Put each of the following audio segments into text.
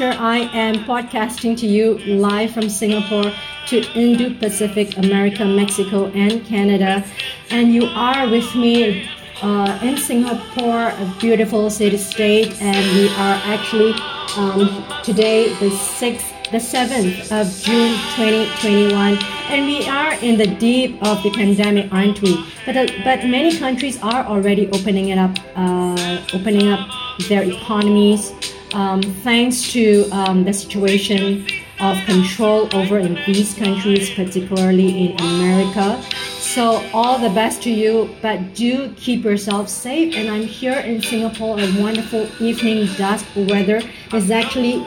Esther. I am podcasting to you live from Singapore to Indo Pacific, America, Mexico, and Canada. And you are with me uh, in Singapore, a beautiful city state. And we are actually um, today the 6th, the 7th of June 2021. And we are in the deep of the pandemic, aren't we? But, uh, but many countries are already opening it up, uh, opening up their economies, um, thanks to um, the situation of control over in these countries, particularly in America. So all the best to you, but do keep yourself safe. And I'm here in Singapore, a wonderful evening dusk weather. It's actually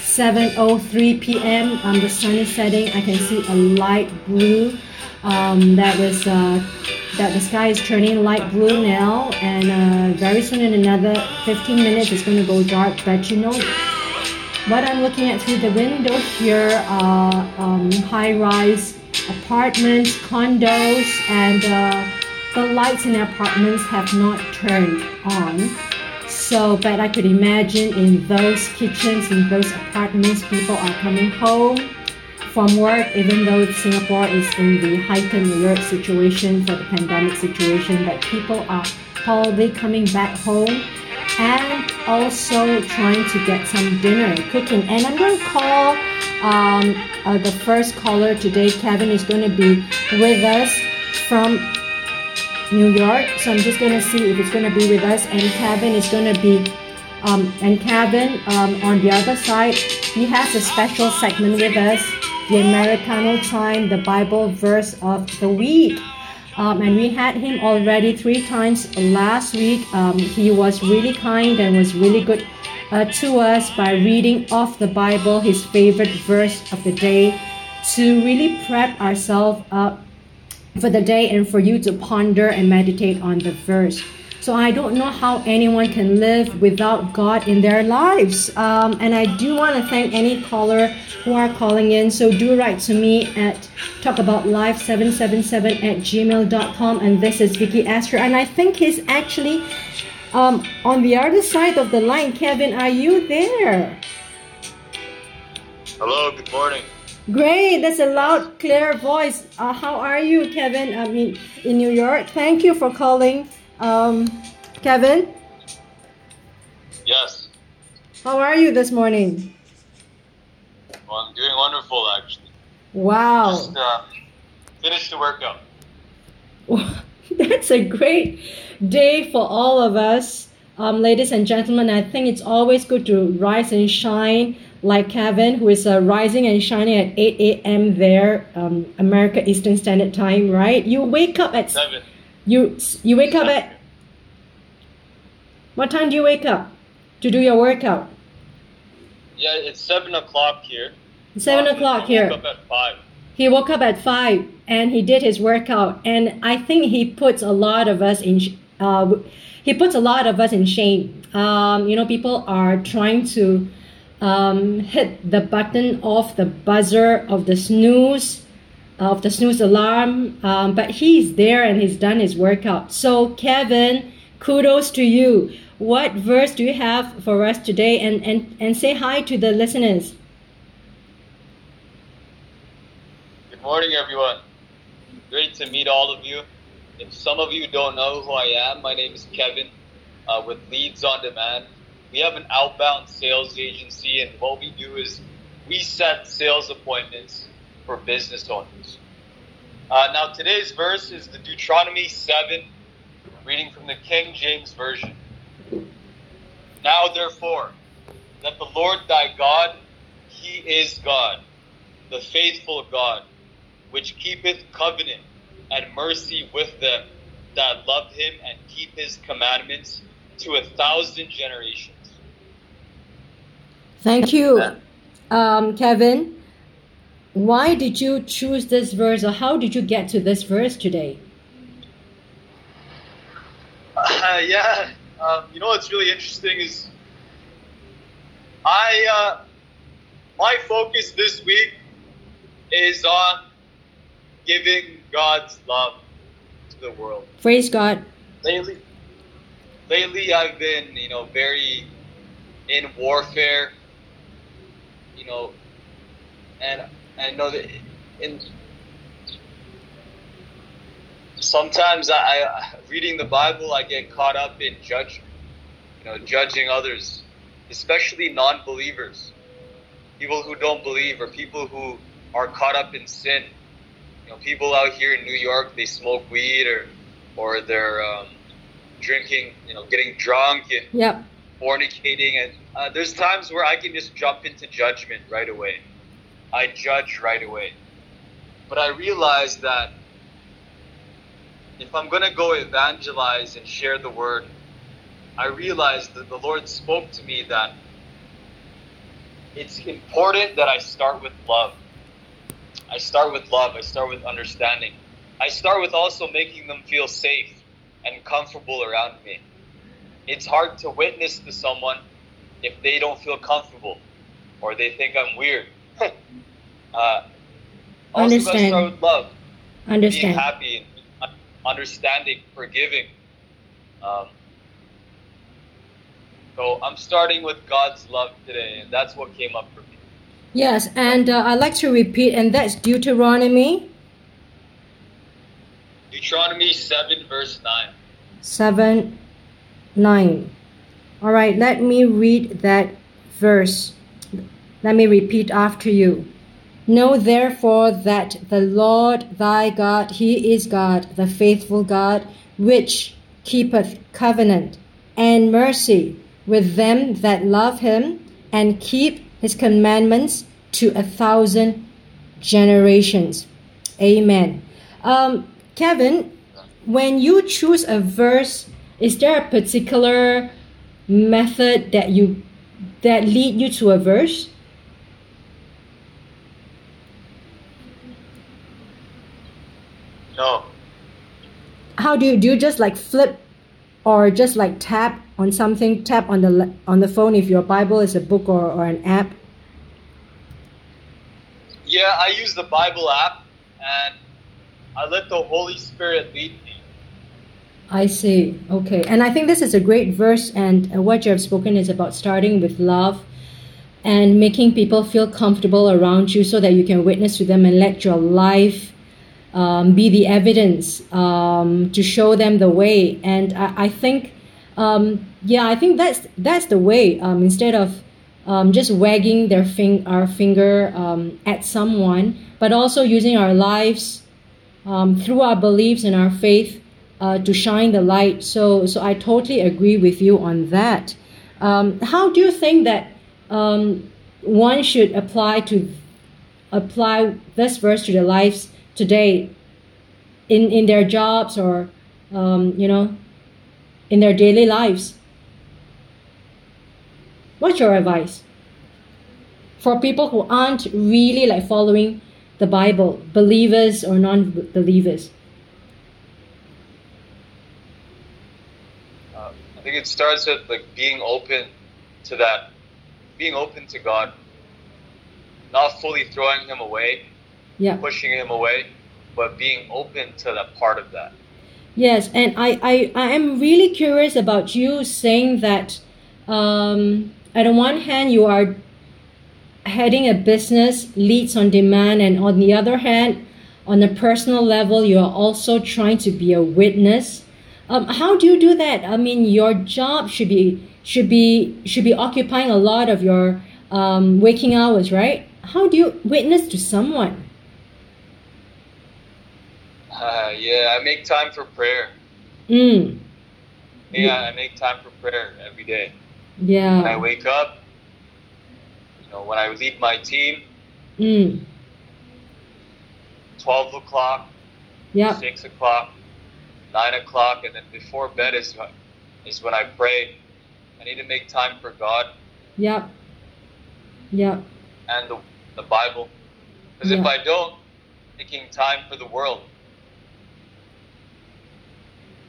7:03 p.m. Um, the sun is setting. I can see a light blue. Um, that is uh, that the sky is turning light blue now, and uh, very soon in another 15 minutes it's going to go dark. But you know what I'm looking at through the window here are um, high-rise apartments, condos, and uh, the lights in the apartments have not turned on. So, but I could imagine in those kitchens, in those apartments, people are coming home from work, even though Singapore is in the heightened alert situation for the pandemic situation, that people are probably coming back home and also trying to get some dinner cooking. And I'm going to call um, uh, the first caller today. Kevin is going to be with us from New York. So I'm just going to see if it's going to be with us. And Kevin is going to be, um, and Kevin um, on the other side, he has a special segment with us, the Americano time, the Bible verse of the week. Um, and we had him already three times last week. Um, he was really kind and was really good uh, to us by reading off the Bible, his favorite verse of the day, to really prep ourselves up for the day and for you to ponder and meditate on the verse. So I don't know how anyone can live without God in their lives. Um, and I do want to thank any caller who are calling in. So do write to me at talkaboutlife777 at gmail.com. And this is Vicky Astor. And I think he's actually um, on the other side of the line. Kevin, are you there? Hello, good morning. Great, that's a loud, clear voice. Uh, how are you, Kevin? I mean, in New York. Thank you for calling, um, Kevin. Yes, How are you this morning? well, I'm doing wonderful actually. Wow, Just uh, finished the workout. that's a great day for all of us, um, ladies and gentlemen. I think it's always good to rise and shine like Kevin, who is uh, rising and shining at 8 a.m. there, um, America Eastern Standard Time, right? You wake up at Seven. You you wake up at what time do you wake up to do your workout? Yeah, it's seven o'clock here. Seven Uh, o'clock here. Woke up at five. He woke up at five and he did his workout, and I think he puts a lot of us in. Uh, he puts a lot of us in shame. Um, you know, people are trying to um, hit the button off the buzzer of the snooze of the snooze alarm, um, but he's there and he's done his workout. So, Kevin, kudos to you. What verse do you have for us today? And, and, and say hi to the listeners. Good morning, everyone. Great to meet all of you. If some of you don't know who I am, my name is Kevin uh, with Leads on Demand. We have an outbound sales agency, and what we do is we set sales appointments for business owners. Uh, now, today's verse is the Deuteronomy 7, reading from the King James Version. Now, therefore, that the Lord thy God, he is God, the faithful God, which keepeth covenant and mercy with them that love him and keep his commandments to a thousand generations. Thank you, um, Kevin. Why did you choose this verse, or how did you get to this verse today? Uh, yeah, um, you know what's really interesting is I uh, my focus this week is on giving God's love to the world. Praise God. Lately, lately I've been you know very in warfare. You know, and I know that in sometimes I, I reading the Bible I get caught up in judgment. You know, judging others, especially non-believers, people who don't believe or people who are caught up in sin. You know, people out here in New York they smoke weed or or they're um, drinking, you know, getting drunk and Yep. fornicating, and uh, there's times where I can just jump into judgment right away. I judge right away. But I realize that if I'm going to go evangelize and share the word, I realize that the Lord spoke to me that it's important that I start with love. I start with love, I start with understanding. I start with also making them feel safe and comfortable around me. It's hard to witness to someone if they don't feel comfortable or they think I'm weird. Uh, also, Understand. with love, being happy, understanding, forgiving. Um, so I'm starting with God's love today, and that's what came up for me. Yes, and uh, I'd like to repeat, and that's Deuteronomy Deuteronomy 7, verse 9. 7 9. All right, let me read that verse. Let me repeat after you. Know therefore that the Lord thy God, he is God, the faithful God, which keepeth covenant and mercy with them that love him and keep his commandments to a thousand generations. Amen. Um, Kevin, when you choose a verse, is there a particular method that you that lead you to a verse? No. How do you do you just like flip or just like tap on something, tap on the on the phone if your Bible is a book or, or an app? Yeah, I use the Bible app, and I let the Holy Spirit lead me. I see. Okay. And I think this is a great verse, and what you have spoken is about starting with love and making people feel comfortable around you so that you can witness to them and let your life um, be the evidence um, to show them the way. And I, I think, um, yeah, I think that's that's the way. Um, instead of um, just wagging their fing- our finger um, at someone, but also using our lives through our beliefs and our faith uh, to shine the light. So, so I totally agree with you on that. How do you think that one should apply to apply this verse to their lives today, in in their jobs or um, you know, in their daily lives? What's your advice for people who aren't really like following the Bible, believers or non-believers? Uh, I think it starts with like being open to that, being open to God, not fully throwing Him away, Yeah. pushing Him away, but being open to that part of that. Yes, and I, I, I am really curious about you saying that um, on the one hand you are heading a business leads on demand and on the other hand on a personal level, you are also trying to be a witness. Um, how do you do that? I mean, your job should be should be should be occupying a lot of your um, waking hours, right? How do you witness to someone? Uh, yeah, I make time for prayer. Mm. Yeah, I make time for prayer every day. Yeah. When I wake up, you know, when I lead my team, Mm. 12 o'clock, Yep. 6 o'clock, 9 o'clock, and then before bed is, when- is when I pray. I need to make time for God Yep. Yep. and the, the Bible. Because if I don't, making time for the world.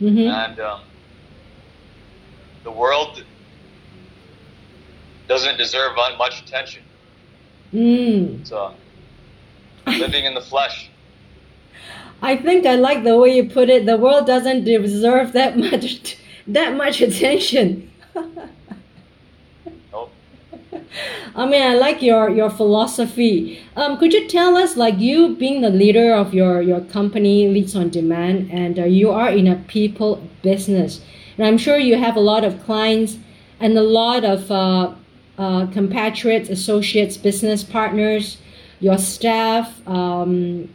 Mm-hmm. And um, the world doesn't deserve much attention. Mm. Uh, living in the flesh. I think I like the way you put it. The world doesn't deserve that much that much attention. I mean, I like your your philosophy. Um, could you tell us, like you being the leader of your your company, Leads on Demand, and uh, you are in a people business, and I'm sure you have a lot of clients and a lot of uh, uh, compatriots, associates, business partners, your staff, um,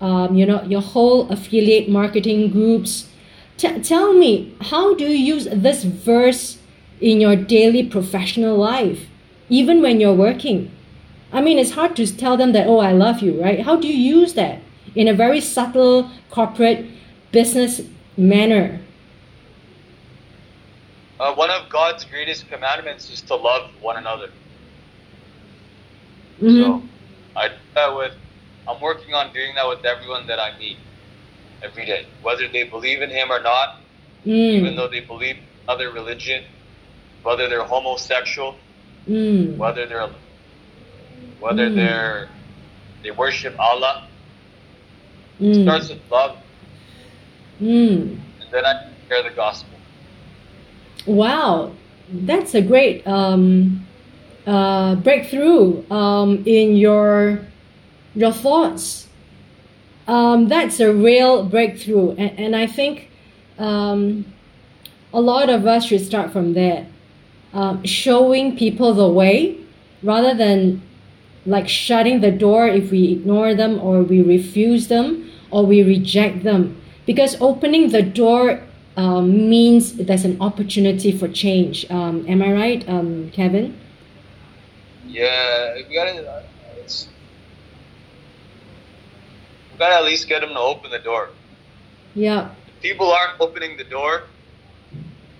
um, you know, your whole affiliate marketing groups. T- tell me, how do you use this verse in your daily professional life, even when you're working? I mean, it's hard to tell them that, oh, I love you, right? How do you use that in a very subtle corporate business manner? Uh, one of God's greatest commandments is to love one another. Mhm. So I do that with. I'm working on doing that with everyone that I meet every day, whether they believe in Him or not. Even Mm, though they believe other religion, whether they're homosexual, mm, whether they're whether Mm. they're they worship Allah. It mm, starts with love, mm. and then I share the gospel. Wow, that's a great um, uh, breakthrough um, in your your thoughts. Um, that's a real breakthrough, and, and I think um, a lot of us should start from there, um, showing people the way rather than like shutting the door if we ignore them or we refuse them or we reject them because opening the door um, means there's an opportunity for change um, am i right um, kevin Yeah, we gotta. It's, we gotta at least get them to open the door. yeah If people aren't opening the door,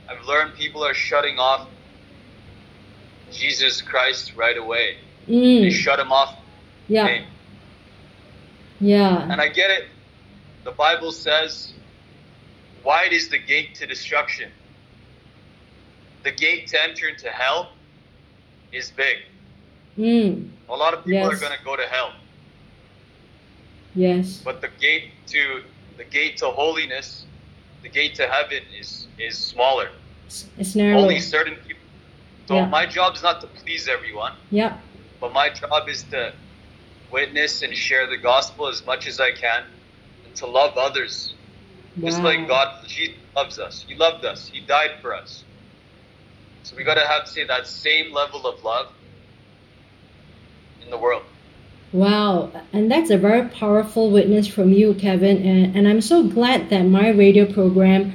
I've learned people are shutting off Jesus Christ right away. They mm, shut him off. yeah name. yeah And I get it. The Bible says, wide is the gate to destruction. The gate to enter into hell is big. mm, A lot of people are going to go to hell. yes But the gate to the gate to holiness, the gate to heaven is is smaller. it's narrow Only certain people. So Yeah. my job is not to please everyone, yeah but my job is to witness and share the gospel as much as I can, and to love others. Just like God, Jesus loves us. He loved us. He died for us. So we gotta have say that same level of love in the world. Wow, and that's a very powerful witness from you, Kevin. And, and I'm so glad that my radio program,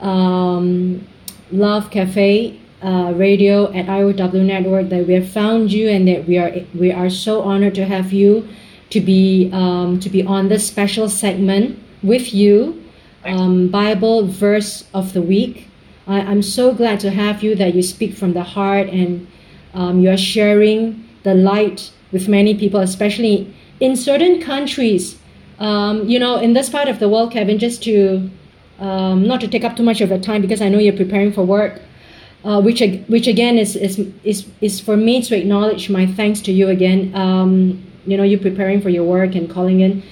um, Love Cafe uh, Radio at IOW Network, that we have found you and that we are we are so honored to have you to be um, to be on this special segment with you, um, Bible verse of the week. I, I'm so glad to have you that you speak from the heart and um, you are sharing the light with many people, especially in certain countries. Um, you know, in this part of the world, Kevin, just to um, not to take up too much of your time because I know you're preparing for work, uh, which which again is, is is is for me to acknowledge my thanks to you again. Um, you know, you preparing for your work and calling in.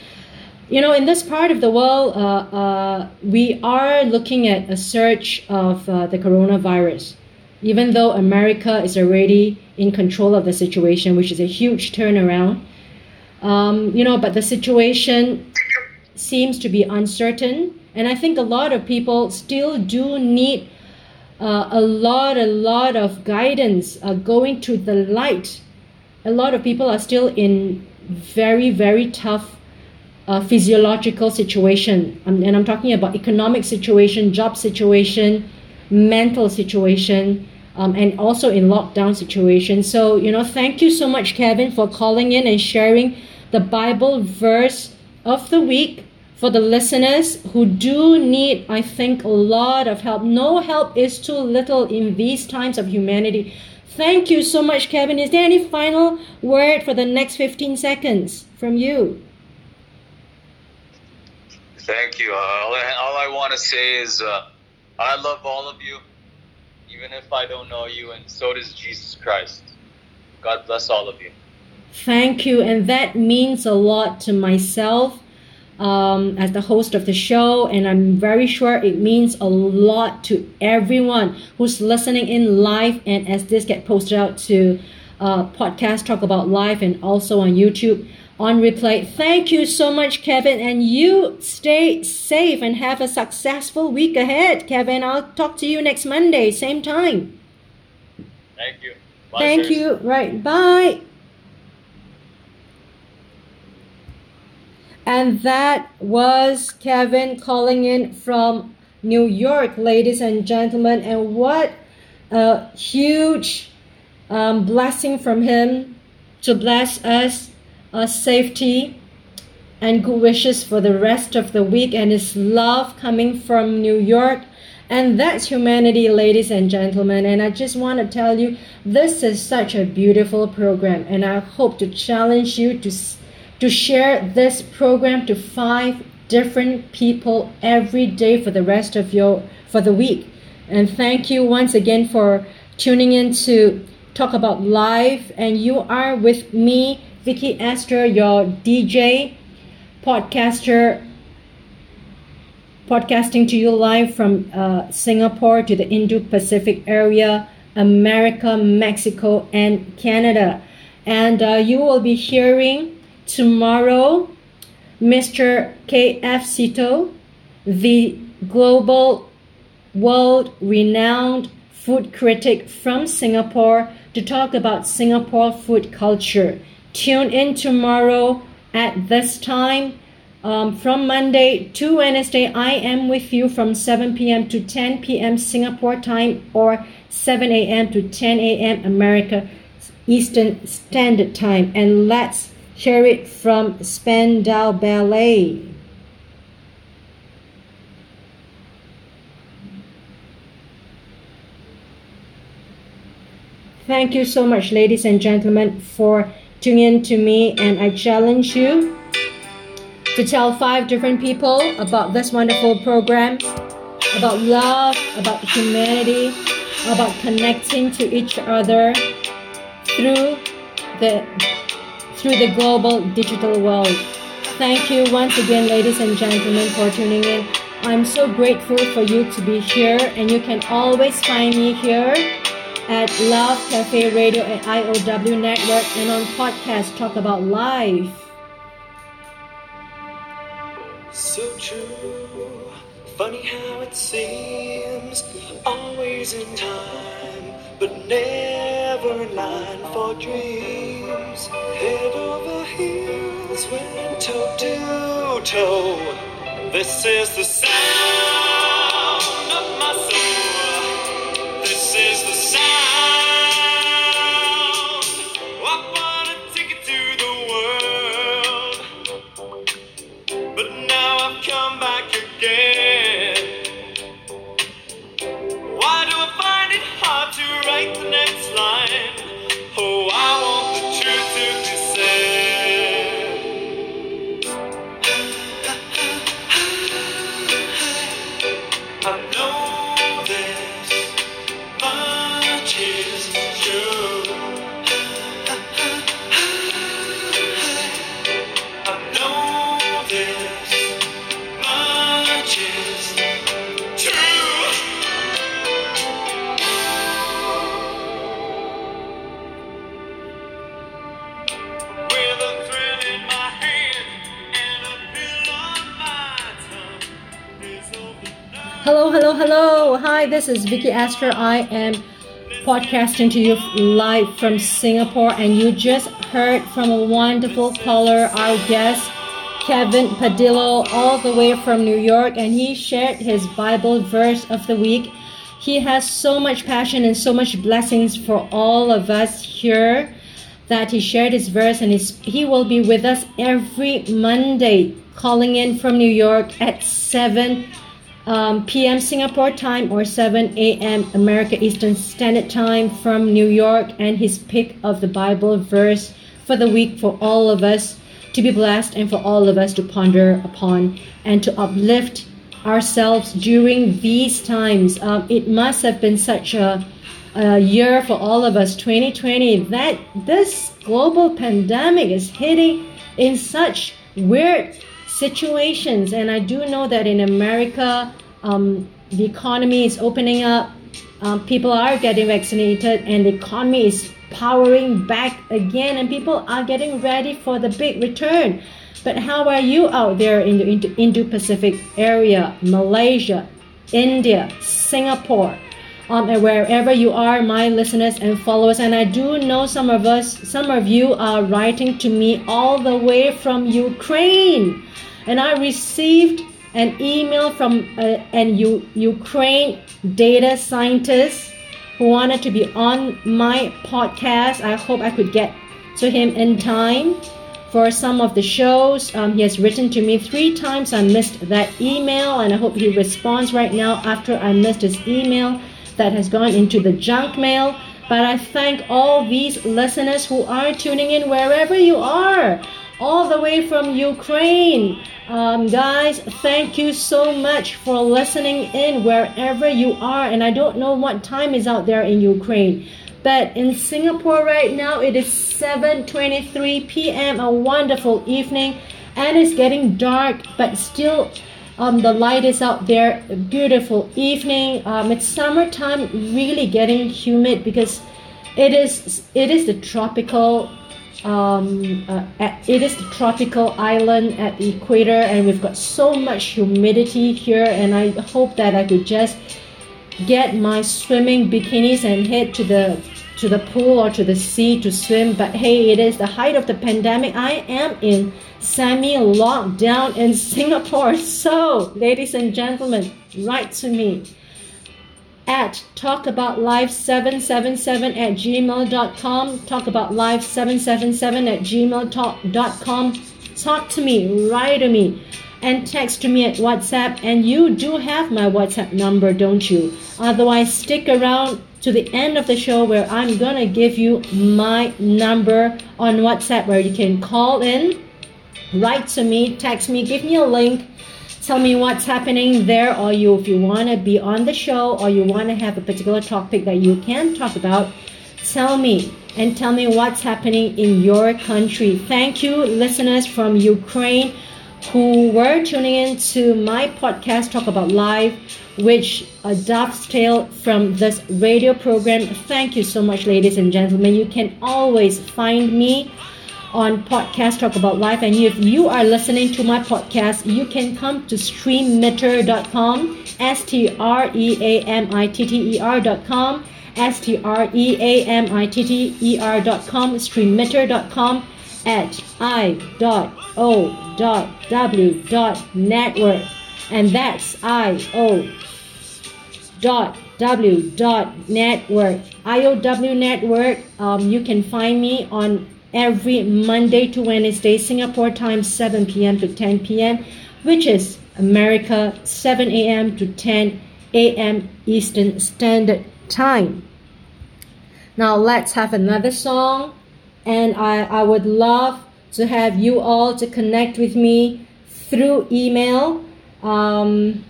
You know, in this part of the world, uh, uh, we are looking at a surge of uh, the coronavirus even though America is already in control of the situation, which is a huge turnaround. Um, you know, but the situation seems to be uncertain. And I think a lot of people still do need uh, a lot, a lot of guidance uh, going to the light. A lot of people are still in very, very tough uh, physiological situation. And I'm talking about economic situation, job situation, mental situation, um, and also in lockdown situation. So, you know, thank you so much, Kevin, for calling in and sharing the Bible verse of the week for the listeners who do need, I think, a lot of help. No help is too little in these times of humanity. Thank you so much, Kevin. Is there any final word for the next 15 seconds from you? Thank you. Uh, all, I, all I want to say is uh, I love all of you, even if I don't know you, and so does Jesus Christ. God bless all of you. Thank you. And that means a lot to myself um, as the host of the show, and I'm very sure it means a lot to everyone who's listening in live. And as this get posted out to uh, podcast Talk About Life and also on YouTube on replay. Thank you so much, Kevin, and you stay safe and have a successful week ahead, Kevin. I'll talk to you next Monday, same time. Thank you. Bye, Thank you. Right. Bye. And that was Kevin calling in from New York, ladies and gentlemen. And what a huge um, blessing from him to bless us, uh, safety and good wishes for the rest of the week, and his love coming from New York. And that's humanity, ladies and gentlemen. And I just want to tell you, this is such a beautiful program, and I hope to challenge you to to share this program to five different people every day for the rest of your for the week. And thank you once again for tuning in to talk about life. And you are with me, Vicky Esther, your DJ, podcaster, podcasting to you live from uh, Singapore to the Indo Pacific area, America, Mexico, and Canada. And uh, you will be hearing Tomorrow, Mr. K.F. Seetoh, the global world renowned food critic from Singapore, to talk about Singapore food culture. Tune in tomorrow at this time. Um, from Monday to Wednesday, I am with you from 7 p.m. to 10 p.m. Singapore time or 7 a.m. to 10 a.m. America Eastern Standard Time. And let's Hear it from Spandau Ballet. Thank you so much, ladies and gentlemen, for tuning in to me. And I challenge you to tell five different people about this wonderful program, about love, about humanity, about connecting to each other through the through the global digital world. Thank you once again, ladies and gentlemen, for tuning in. I'm so grateful for you to be here, and you can always find me here at Love Cafe Radio at IOW Network and on podcast Talk About Life. So true, funny how it seems, always in time, but never in line for dreams. Head over heels, went toe to toe. This is the sound of my soul. This is the sound. I wanna take it to the world. But now I've come back again. The next line? Oh, I Hello, hello, hello. Hi, this is Vicky Astor. I am podcasting to you live from Singapore, and you just heard from a wonderful caller, our guest, Kevin Padillo, all the way from New York, and he shared his Bible verse of the week. He has so much passion and so much blessings for all of us here that he shared his verse, and he will be with us every Monday, calling in from New York at 7 um, p.m. Singapore time or 7 a.m. America Eastern Standard Time from New York, and his pick of the Bible verse for the week for all of us to be blessed and for all of us to ponder upon and to uplift ourselves during these times. Um, it must have been such a, a year for all of us, 2020, that this global pandemic is hitting in such weird situations. And I do know that in America, um, the economy is opening up, um, people are getting vaccinated, and the economy is powering back again, and people are getting ready for the big return. But how are you out there in the Indo Pacific area, Malaysia, India, Singapore? Um, wherever you are, my listeners and followers, and I do know some of us, some of you are writing to me all the way from Ukraine and I received an email from uh, an U- Ukraine data scientist who wanted to be on my podcast. I hope I could get to him in time for some of the shows. Um, he has written to me three times. I missed that email, and I hope he responds right now after I missed his email that has gone into the junk mail. But I thank all these listeners who are tuning in wherever you are all the way from Ukraine. Um, guys, thank you so much for listening in wherever you are. And I don't know what time is out there in Ukraine, but in Singapore right now it is 7:23 p.m. A wonderful evening, and it's getting dark, but still. Um, the light is out there. Beautiful evening. Um, it's summertime. Really getting humid because it is it is the tropical um, uh, it is a tropical island at the equator, and we've got so much humidity here. And I hope that I could just get my swimming bikinis and head to the to the pool or to the sea to swim. But hey, it is the height of the pandemic. I am in semi lockdown in Singapore. So, ladies and gentlemen, write to me at talkaboutlife777 at gmail.com. Talkaboutlife777 at gmail.com. Talk to me, write to me, and text to me at WhatsApp. And you do have my WhatsApp number, don't you? Otherwise, stick around to the end of the show where I'm gonna give you my number on WhatsApp where you can call in, write to me, text me, give me a link tell me what's happening there or you if you want to be on the show or you want to have a particular topic that you can talk about tell me and tell me what's happening in your country. Thank you listeners from ukraine who were tuning in to my podcast talk about life which a dovetail from this radio program. Thank you so much ladies and gentlemen. You can always find me on podcast talk about life. And if you are listening to my podcast you can come to streamitter.com s-t-r-e-a-m-i-t-t-e-r.com s-t-r-e-a-m-i-t-t-e-r.com streamitter.com at i.o.w dot network and that's i-o dot w dot network iow network um, you can find me on every Monday to Wednesday, Singapore time, 7 p.m. to 10 p.m., which is America, 7 a.m. to 10 a.m. Eastern Standard Time. Now let's have another song, and I, I would love to have you all to connect with me through email um,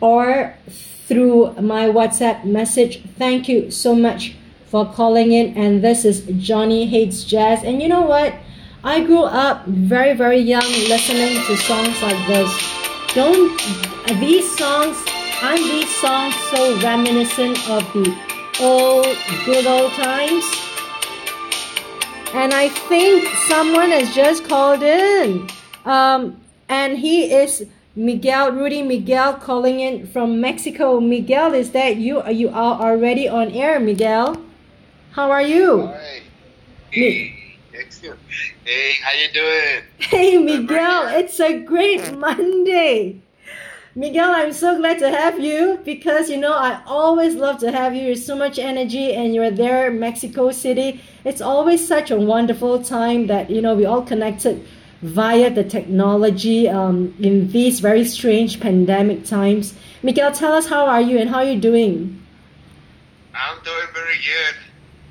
or through my WhatsApp message. Thank you so much for calling in. And this is Johnny Hates Jazz. And you know what? I grew up very, very young listening to songs like this. Don't these songs aren't these songs so reminiscent of the old good old times? And I think someone has just called in. Um, and he is Miguel, Rudy Miguel calling in from Mexico. Miguel, is that you? Are you are already on air, Miguel? How are you? Hi. Hey, excellent. Hey, how you doing? Hey, Miguel, it's a great Monday. Miguel, I'm so glad to have you because you know I always love to have you. You're so much energy and you're there, Mexico City. It's always such a wonderful time that you know we all connected via the technology um, in these very strange pandemic times. Miguel, tell us how are you and how are you doing? I'm doing very good.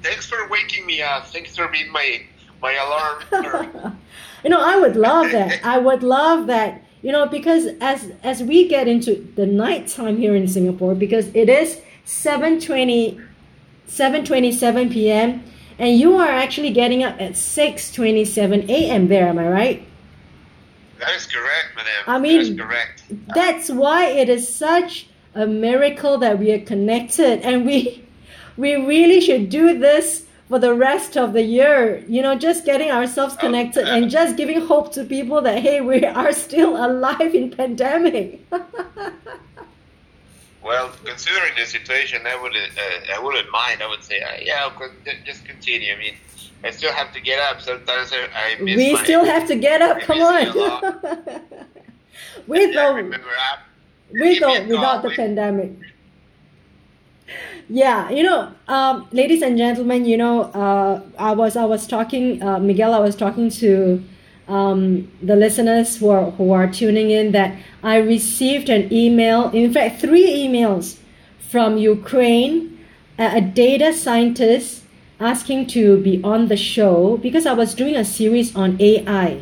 Thanks for waking me up. Thanks for being my my alarm. you know i would love that i would love that you know because as as we get into the night time here in singapore because it is 7.20 7.27 p.m and you are actually getting up at 6.27 a.m there am i right that is correct, madam. I mean- that is correct. that's why it is such a miracle that we are connected and we we really should do this for the rest of the year you know just getting ourselves connected and just giving hope to people that hey we are still alive in pandemic. Well, considering the situation, I would uh, I wouldn't mind. I would say, uh, yeah, just continue. I mean, I still have to get up. Sometimes I, I we my, still have to get up. Come miss you a on with Yeah, or remember, I- with or without the pandemic yeah you know um, ladies and gentlemen you know uh, i was i was talking uh, miguel i was talking to um, the listeners who are who are tuning in that i received an email in fact three emails from ukraine a, a data scientist asking to be on the show because i was doing a series on ai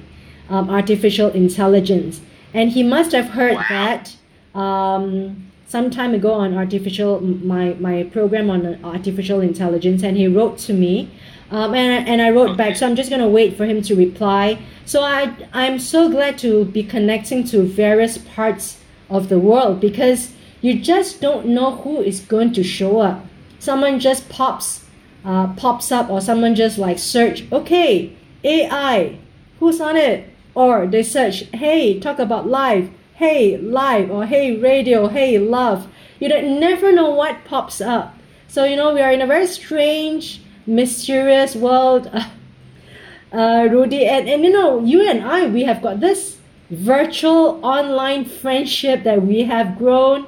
um, artificial intelligence and he must have heard Wow. that um, some time ago on artificial my my program on artificial intelligence and he wrote to me um, and, and I wrote back so I'm just gonna wait for him to reply. So I I'm so glad to be connecting to various parts of the world because you just don't know who is going to show up. Someone just pops uh, pops up or someone just like search okay AI who's on it? Or they search hey talk about life hey live or hey radio hey love. You don't never know what pops up. So you know we are in a very strange mysterious world. Uh, uh, rudy and, and you know you and i we have got this virtual online friendship that we have grown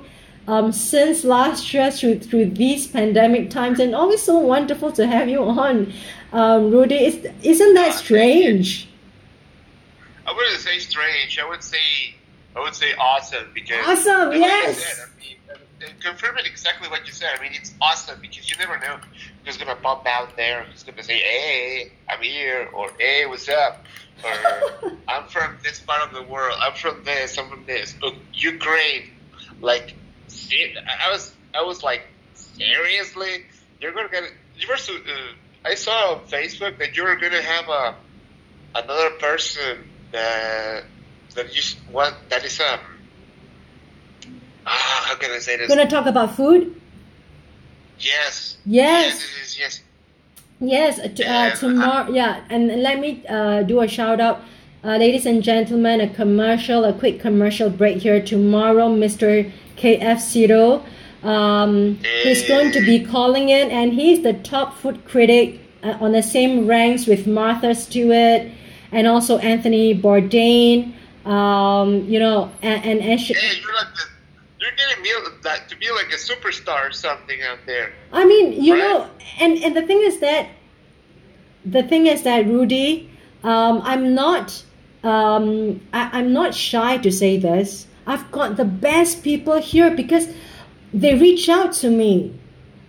um, since last year through, through these pandemic times. And always so wonderful to have you on. Um, rudy is, isn't that strange? I wouldn't say strange. I would say I would say awesome because Awesome, yes. said, I mean, uh, confirming exactly what you said. I mean, it's awesome because you never know who's gonna pop out there. Who's gonna say, "Hey, I'm here," or "Hey, what's up?" Or "I'm from this part of the world. I'm from this. I'm from this." Look, Ukraine, like, I was I was like, seriously, you're gonna get you were. Uh, I saw on Facebook that you were gonna have a another person that that you what that is um ah how can I say this? gonna talk about food yes. Yes. Yes. Yes. yes. Uh, uh, tomorrow. Yeah, and and let me uh, do a shout out, uh, ladies and gentlemen. A commercial, a quick commercial break here. Tomorrow, Mr. KF Seetoh, um, he's going to be calling in, and he's the top food critic uh, on the same ranks with Martha Stewart, and also Anthony Bourdain. Um, you know, and and, she, Hey, you're like the, you're getting me like to be like a superstar or something out there. I mean, you Right? know, and and the thing is that the thing is that Rudy, um, I'm not, um, I, I'm not shy to say this. I've got the best people here because they reach out to me.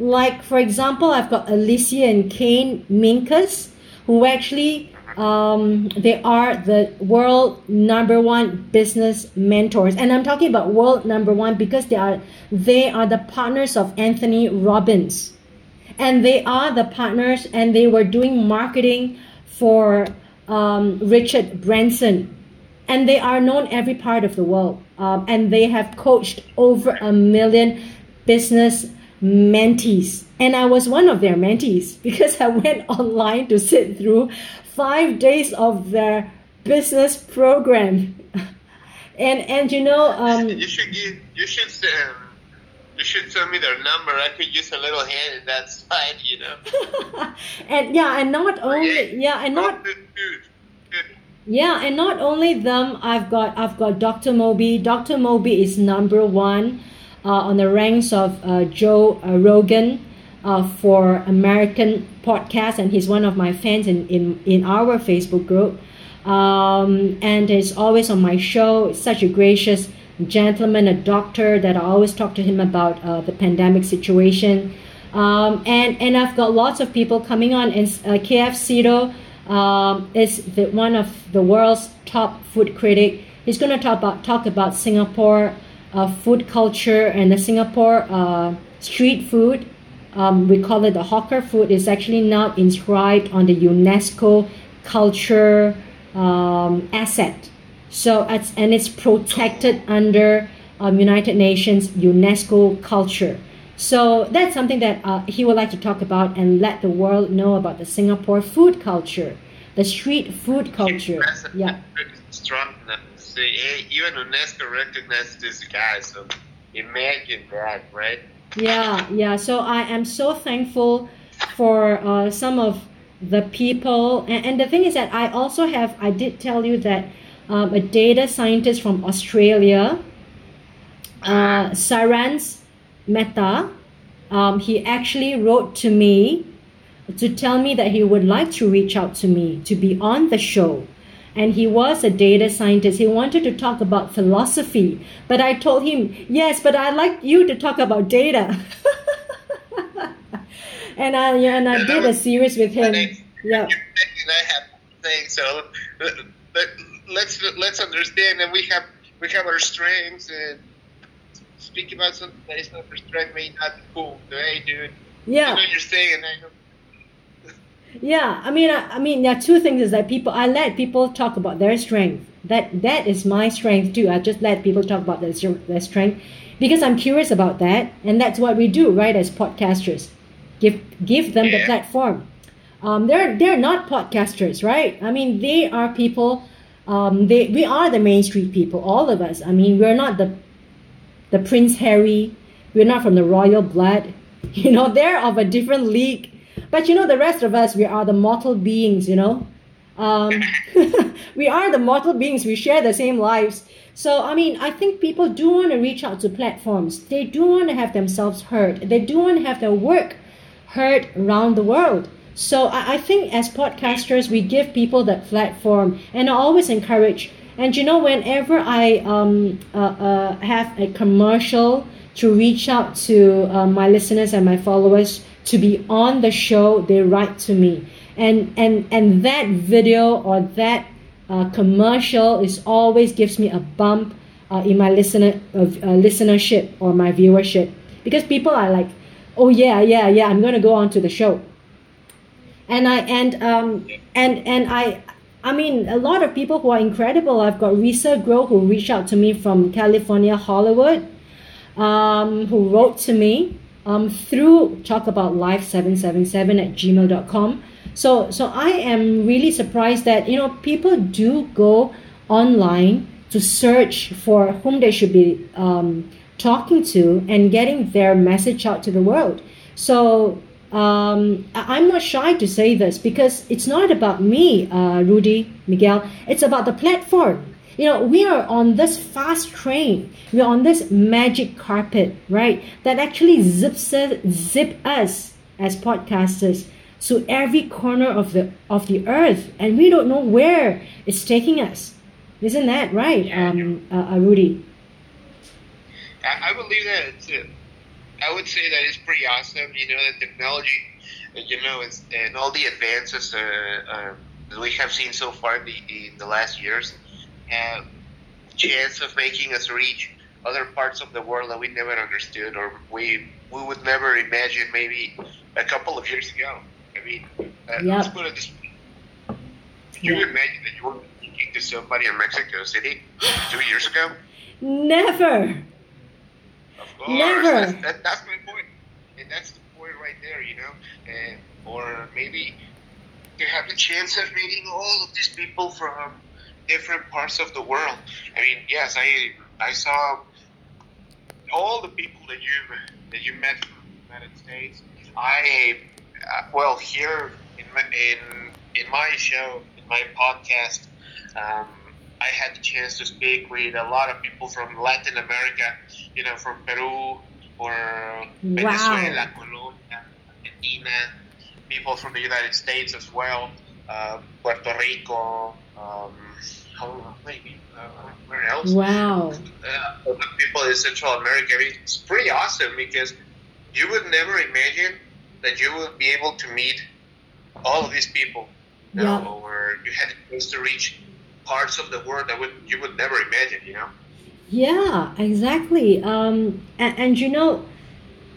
Like for example, I've got Alicia and Kane Minkus, who actually um, they are the world number one business mentors, and I'm talking about world number one because they are they are the partners of Anthony Robbins. And they are the partners and they were doing marketing for um, richard branson. And they are known every part of the world. Um, and they have coached over a million business mentees. And i was one of their mentees because i went online to sit through five days of their business program and and you know, um, you should give, you should um, you should send me their number. I could use a little hand in that side, you know. and yeah, and not only yeah, and not. Yeah, and not only them, I've got I've got Dr. Moby. Dr. Moby is number one uh, on the ranks of uh, Joe uh, Rogan uh, for American podcast, and he's one of my fans in in, in our Facebook group. Um, and is always on my show. Such a gracious gentleman, a doctor that I always talk to him about uh, the pandemic situation. Um, and and I've got lots of people coming on. And uh, KF Seetoh um, is the, one of the world's top food critic. He's going to talk about talk about Singapore uh, food culture and the Singapore uh, street food. Um, we call it the hawker food. Is actually now inscribed on the UNESCO culture um, asset. So it's and it's protected under um, United Nations UNESCO culture. So that's something that uh, he would like to talk about and let the world know about the Singapore food culture, the street food culture. Yeah. Strong enough to say, hey, even UNESCO recognizes this guy. So imagine that, right? Yeah, yeah. So I am so thankful for uh, some of the people, and, and the thing is that I also have. I did tell you that um, a data scientist from Australia, uh, Sarans um, he actually wrote to me to tell me that he would like to reach out to me to be on the show. And he was a data scientist. He wanted to talk about philosophy. But I told him, yes, but I'd like you to talk about data. and I, yeah, and I Yeah, did a series with him. And Yeah. And I have things. So let, let, let's let's understand that we have we have our strengths and speak about something that is not our strength may not be cool. So, hey, dude, Yeah. I know you're saying, and I know. Yeah, I mean, I, I mean, there are two things is that people. I let people talk about their strength. That that is my strength too. I just let people talk about their their strength because I'm curious about that, and that's what we do, right? As podcasters, give give them the platform. Um, they're they're not podcasters, right? I mean, they are people. Um, they we are the Main Street people, all of us. I mean, we're not the the Prince Harry. We're not from the royal blood. You know, they're of a different league. But you know, the rest of us, we are the mortal beings, you know. Um, we are the mortal beings. We share the same lives. So, I mean, I think people do want to reach out to platforms. They do want to have themselves heard. They do want to have their work heard around the world. So I, I think as podcasters, we give people that platform, and I always encourage. And you know, whenever I um, uh, uh, have a commercial to reach out to uh, my listeners and my followers to be on the show, they write to me, and and and that video or that uh, commercial is always gives me a bump uh, in my listener of uh, listenership or my viewership. Because people are like, oh yeah, yeah, yeah, I'm gonna go on to the show. And I and um and and I I mean a lot of people who are incredible. I've got Risa Grow who reached out to me from California, Hollywood, um, who wrote to me um, through talk about life seven seven seven at gmail.com. So so I am really surprised that you know people do go online to search for whom they should be um, talking to and getting their message out to the world. So um, I'm not shy to say this because it's not about me, uh, Rudy, Miguel. It's about the platform. You know, we are on this fast train. We're on this magic carpet, right? That actually zips us, zip us as podcasters to every corner of the of the earth, and we don't know where it's taking us. Isn't that right, um, uh, Rudy? I, I believe that it's. Uh, I would say that it's pretty awesome. You know, the technology, you know, and all the advances uh, uh, that we have seen so far in the, in the last years have chance of making us reach other parts of the world that we never understood or we we would never imagine maybe a couple of years ago. I mean, uh, let's Yep. put it this way. Could you Yeah. imagine that you were speaking to somebody in Mexico City two years ago? Never. Of course. Never. That's, that, that's my point. And that's the point right there, you know? And, or maybe you have the chance of meeting all of these people from different parts of the world. I mean, yes, I I saw all the people that you that you met from the United States. I uh, well here in my, in in my show in my podcast. Um, I had the chance to speak with a lot of people from Latin America, you know, from Peru or Venezuela, Colombia, Argentina, people from the United States as well, uh, Puerto Rico, um, how, maybe uh, where else? Wow. Uh, people in Central America. I mean, it's pretty awesome because you would never imagine that you would be able to meet all of these people. You know, or you had a chance to reach parts of the world that would you would never imagine. You know. Yeah, exactly. Um, and, and you know,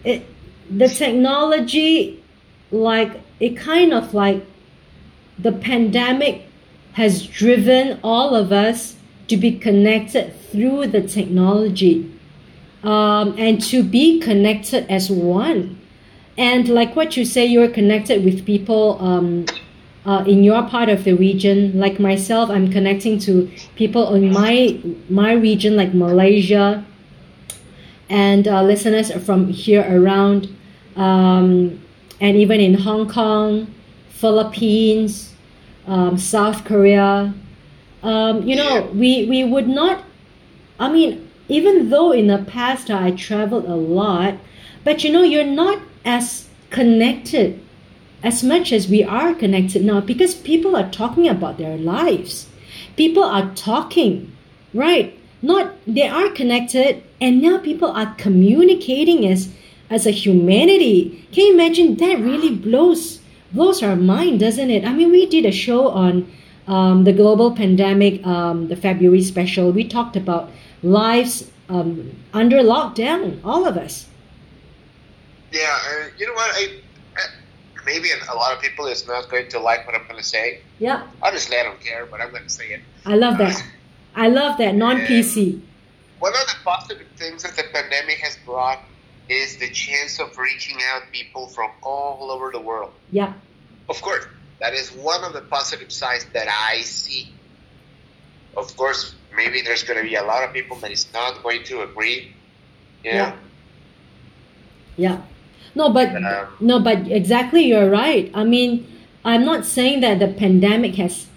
it the technology, like it kind of like the pandemic has driven all of us to be connected through the technology, um, and to be connected as one. And like what you say, you're connected with people um, uh, in your part of the region. Like myself, I'm connecting to people in my my region, like Malaysia, and uh, listeners from here around, um, and even in Hong Kong, Philippines, um, South Korea. Um, you know, we we would not. I mean, even though in the past I traveled a lot, but you know, you're not as connected as much as we are connected now because people are talking about their lives. People are talking, right? Not they are connected and now people are communicating as as a humanity. Can you imagine that really blows blows our mind, doesn't it? I mean we did a show on um, the global pandemic, um, the February special. We talked about lives um, under lockdown, all of us. Yeah, uh, you know what? I, I maybe a lot of people is not going to like what I'm going to say. Yeah, Honestly, I don't care, but I'm going to say it. I love that. I love that non PC. One of the positive things that the pandemic has brought is the chance of reaching out people from all over the world. Yeah, Of course, that is one of the positive sides that I see. Of course, maybe there's going to be a lot of people that is not going to agree. You know? Yeah. yeah. No, but Um, no, but exactly, you're right. I mean, I'm not saying that the pandemic has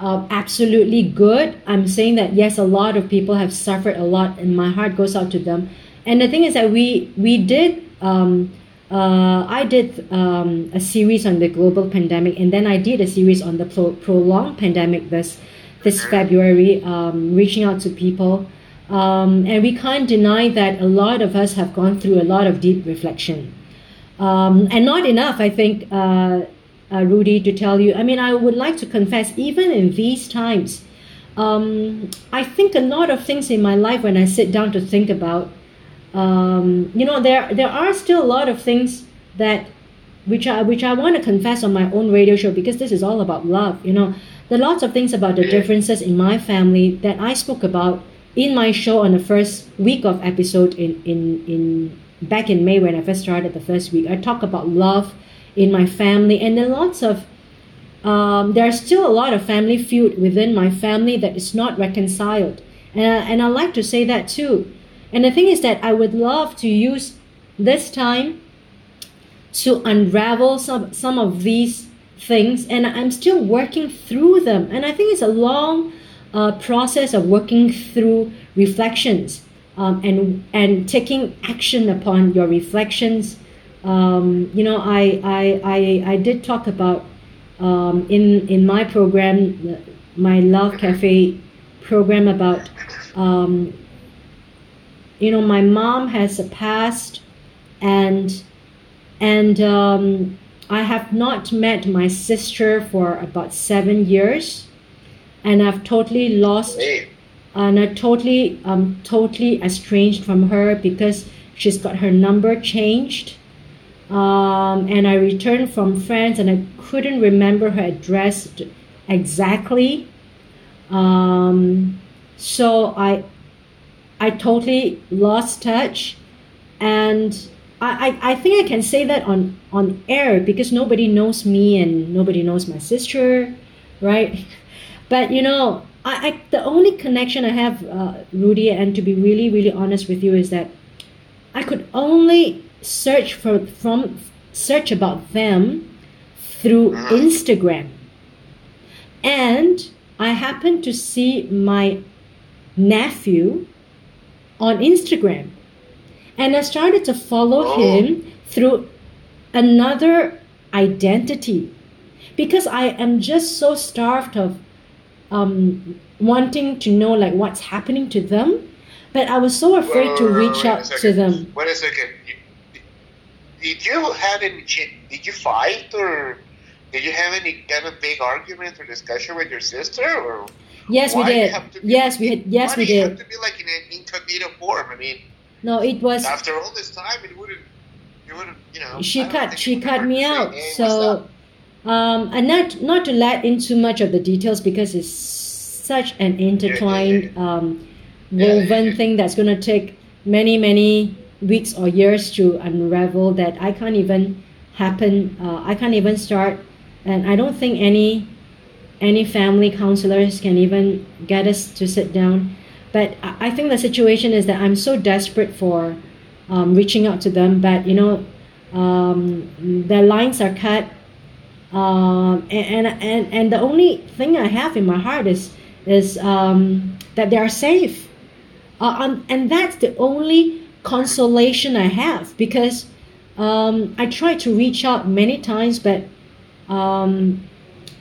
uh, absolutely good. I'm saying that yes, a lot of people have suffered a lot, and my heart goes out to them. And the thing is that we we did. Um, uh, I did um, a series on the global pandemic, and then I did a series on the pro- prolonged pandemic this this February, um, reaching out to people. Um, and we can't deny that a lot of us have gone through a lot of deep reflection. Um, and not enough, I think, uh, uh, Rudy, to tell you. I mean, I would like to confess, even in these times, um, I think a lot of things in my life when I sit down to think about, um, you know, there there are still a lot of things that which I which I want to confess on my own radio show because this is all about love. You know, there are lots of things about the differences in my family that I spoke about in my show on the first week of episode in in in back in May when I first started the first week. I talk about love in my family and then lots of um, are still a lot of family feud within my family that is not reconciled. And I, and I like to say that too. And the thing is that I would love to use this time to unravel some, some of these things. And I'm still working through them. And I think it's a long uh, process of working through reflections um, and, and taking action upon your reflections. Um, you know, I, I, I, I did talk about um, in in my program, my Love Cafe program about, um, you know, my mom has passed, and and um, I have not met my sister for about seven years, and I've totally lost and I totally um totally estranged from her because she's got her number changed. Um, and I returned from France and I couldn't remember her address exactly. Um, so I I totally lost touch. And I, I, I think I can say that on, on air because nobody knows me and nobody knows my sister, right? But you know, I, I the only connection I have, uh, Rudy, and to be really really honest with you, is that I could only search for from search about them through Instagram, and I happened to see my nephew on Instagram, and I started to follow Oh. him through another identity because I am just so starved of um, wanting to know like what's happening to them, but I was so afraid to reach out to them. Wait a second. You- Did you have any? Did you fight or? Did you have any kind of big argument or discussion with your sister, or Yes, we why do you did. Yes, we had. Yes, we did. have to be form? I mean, No, it was. after all this time, it wouldn't. You wouldn't. You know. She cut. She cut me out. "Hey, So, um, and not not to let into much of the details because it's such an intertwined, um, Yeah, yeah, woven yeah. thing that's going to take many many weeks or years to unravel. That I can't even happen. Uh, I can't even start, and I don't think any any family counselors can even get us to sit down. But I think the situation is that I'm so desperate for um, reaching out to them, but you know, um, their lines are cut. Um, and, and and and the only thing I have in my heart is is um, that they are safe, uh, um, and that's the only consolation I have because um, I tried to reach out many times, but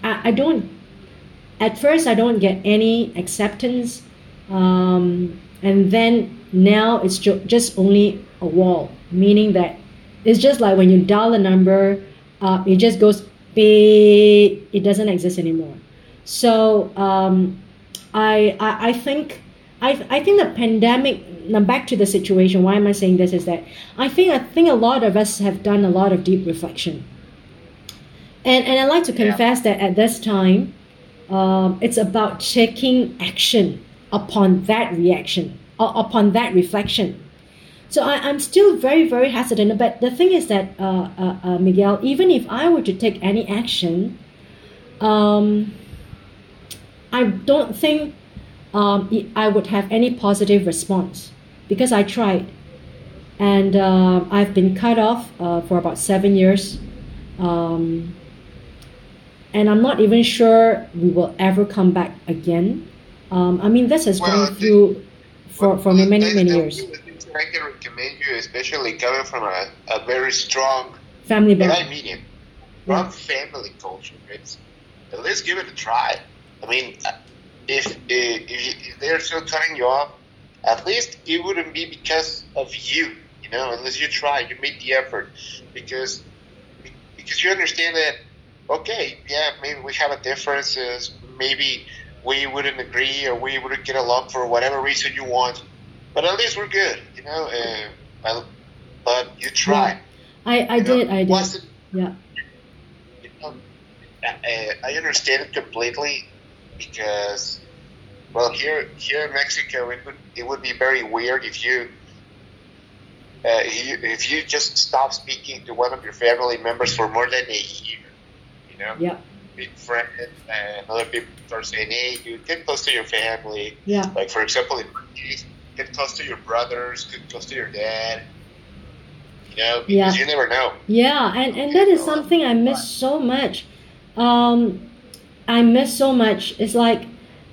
I, I don't. At first, I don't get any acceptance, um, and then now it's ju- just only a wall, meaning that it's just like when you dial a number, uh, it just goes beep, it doesn't exist anymore. So um, I, I I think I I think the pandemic. Now back to the situation. Why am I saying this? Is that I think I think a lot of us have done a lot of deep reflection, and and I like to Yeah. confess that at this time, um, it's about taking action upon that reaction or upon that reflection. So I, I'm still very, very hesitant. But the thing is that, uh, uh, uh, Miguel, even if I were to take any action, um, I don't think um, I would have any positive response because I tried. And uh, I've been cut off uh, for about seven years. Um, and I'm not even sure we will ever come back again. Um, I mean, this has Well, gone through for, for many, many the- years. the I can recommend you, especially coming from a, a very strong Family And I background. mean it. From family culture, it's at least give it a try. I mean, uh, if if, if, they're still cutting you off, at least it wouldn't be because of you. You know, unless you try, you made the effort, because because you understand that. Okay, yeah, maybe we have a differences. Maybe we wouldn't agree or we wouldn't get along for whatever reason you want, but at least we're good. You know, uh, well, but you try. I, I You know, did, I did. Yeah. you know, I, I understand it completely because, well, here here in Mexico, it would it would be very weird if you. Uh, if you if you just stop speaking to one of your family members for more than a year, you know, Yeah. Big friend, and other people start saying, "Hey, you get close to your family." Yeah. Like for example, in my case, get close to your brothers, get close to your dad. You know, because Yeah. you never know. Yeah, and, and that is something I miss so much. Um, I miss so much. It's like,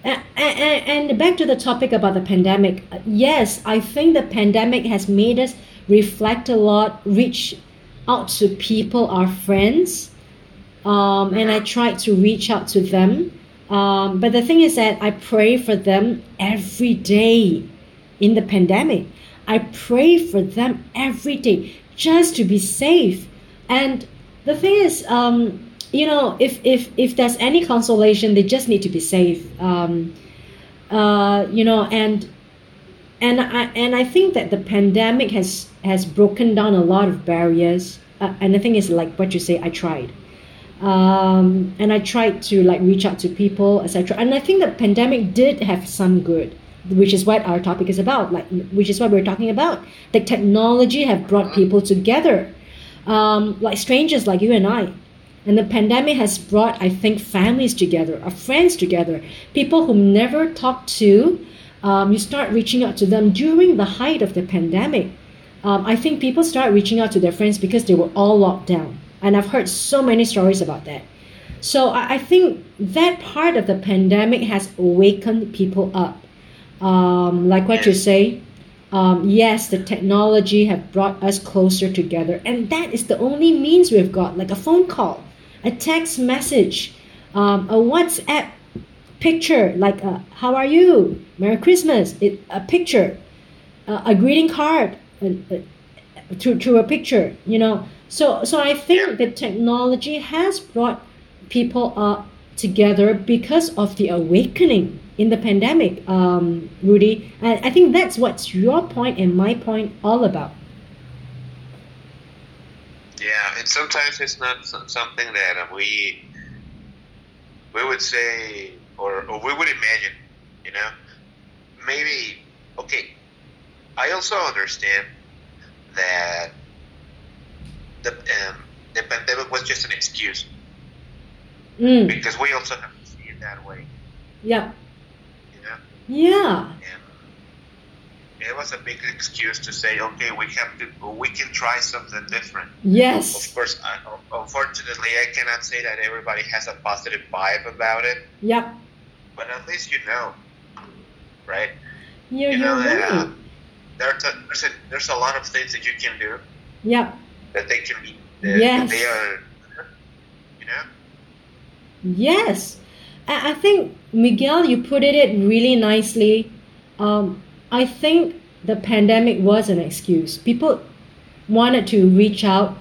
and, and, and back to the topic about the pandemic. Yes, I think the pandemic has made us reflect a lot, reach out to people, our friends, um, and I tried to reach out to them. Um, but the thing is that I pray for them every day in the pandemic. I pray for them every day just to be safe. And the thing is, um, you know, if, if, if there's any consolation, they just need to be safe. Um, uh, you know, and and I and I think that the pandemic has has broken down a lot of barriers. Uh, and the thing is, like what you say, I tried um, and I tried to like reach out to people, etc. And I think the pandemic did have some good, which is what our topic is about. Like, which is what we're talking about. The technology have brought people together, um, like strangers like you and I. And the pandemic has brought, I think, families together, our friends together, people who never talked to. Um, you start reaching out to them during the height of the pandemic. Um, I think people start reaching out to their friends because they were all locked down. And I've heard so many stories about that. So I, I think that part of the pandemic has awakened people up. Um, like what you say, um, yes, the technology have brought us closer together, and that is the only means we've got, like a phone call, a text message, um, a WhatsApp picture, like a, "How are you? Merry Christmas!" It, a picture, uh, a greeting card, uh, uh, through through a picture. You know, so so I think the technology has brought people up together because of the awakening in the pandemic, um, Rudy. And I think that's what's your point and my point all about. Yeah, and sometimes it's not something that uh, we we would say or, or we would imagine. You know, maybe okay. I also understand that the um, the pandemic was just an excuse Mm, because we also have to see it that way. yeah, You know, yeah, and it was a big excuse to say, okay, we have to, we can try something different. yes, Of course, I, unfortunately, I cannot say that everybody has a positive vibe about it, yep. but at least you know, right? You're, you know right. uh, there's a, there's a there's a lot of things that you can do Yep. That they can be that, Yes. that they are, you know. Yes, I, I think Miguel, you put it really nicely. Um, I think the pandemic was an excuse. People wanted to reach out.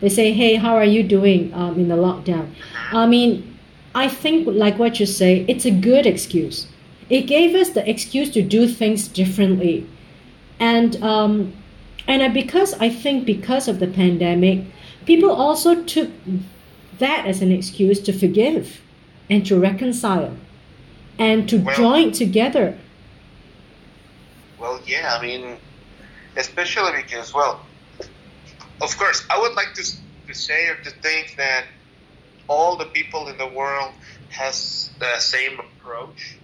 They say, "Hey, how are you doing um, in the lockdown?" I mean, I think like what you say, it's a good excuse. It gave us the excuse to do things differently, and um, and I, because I think because of the pandemic, people also took that as an excuse to forgive and to reconcile and to Well- join together. Well, yeah, I mean, especially because, well, of course, I would like to, to say or to think that all the people in the world has the same approach,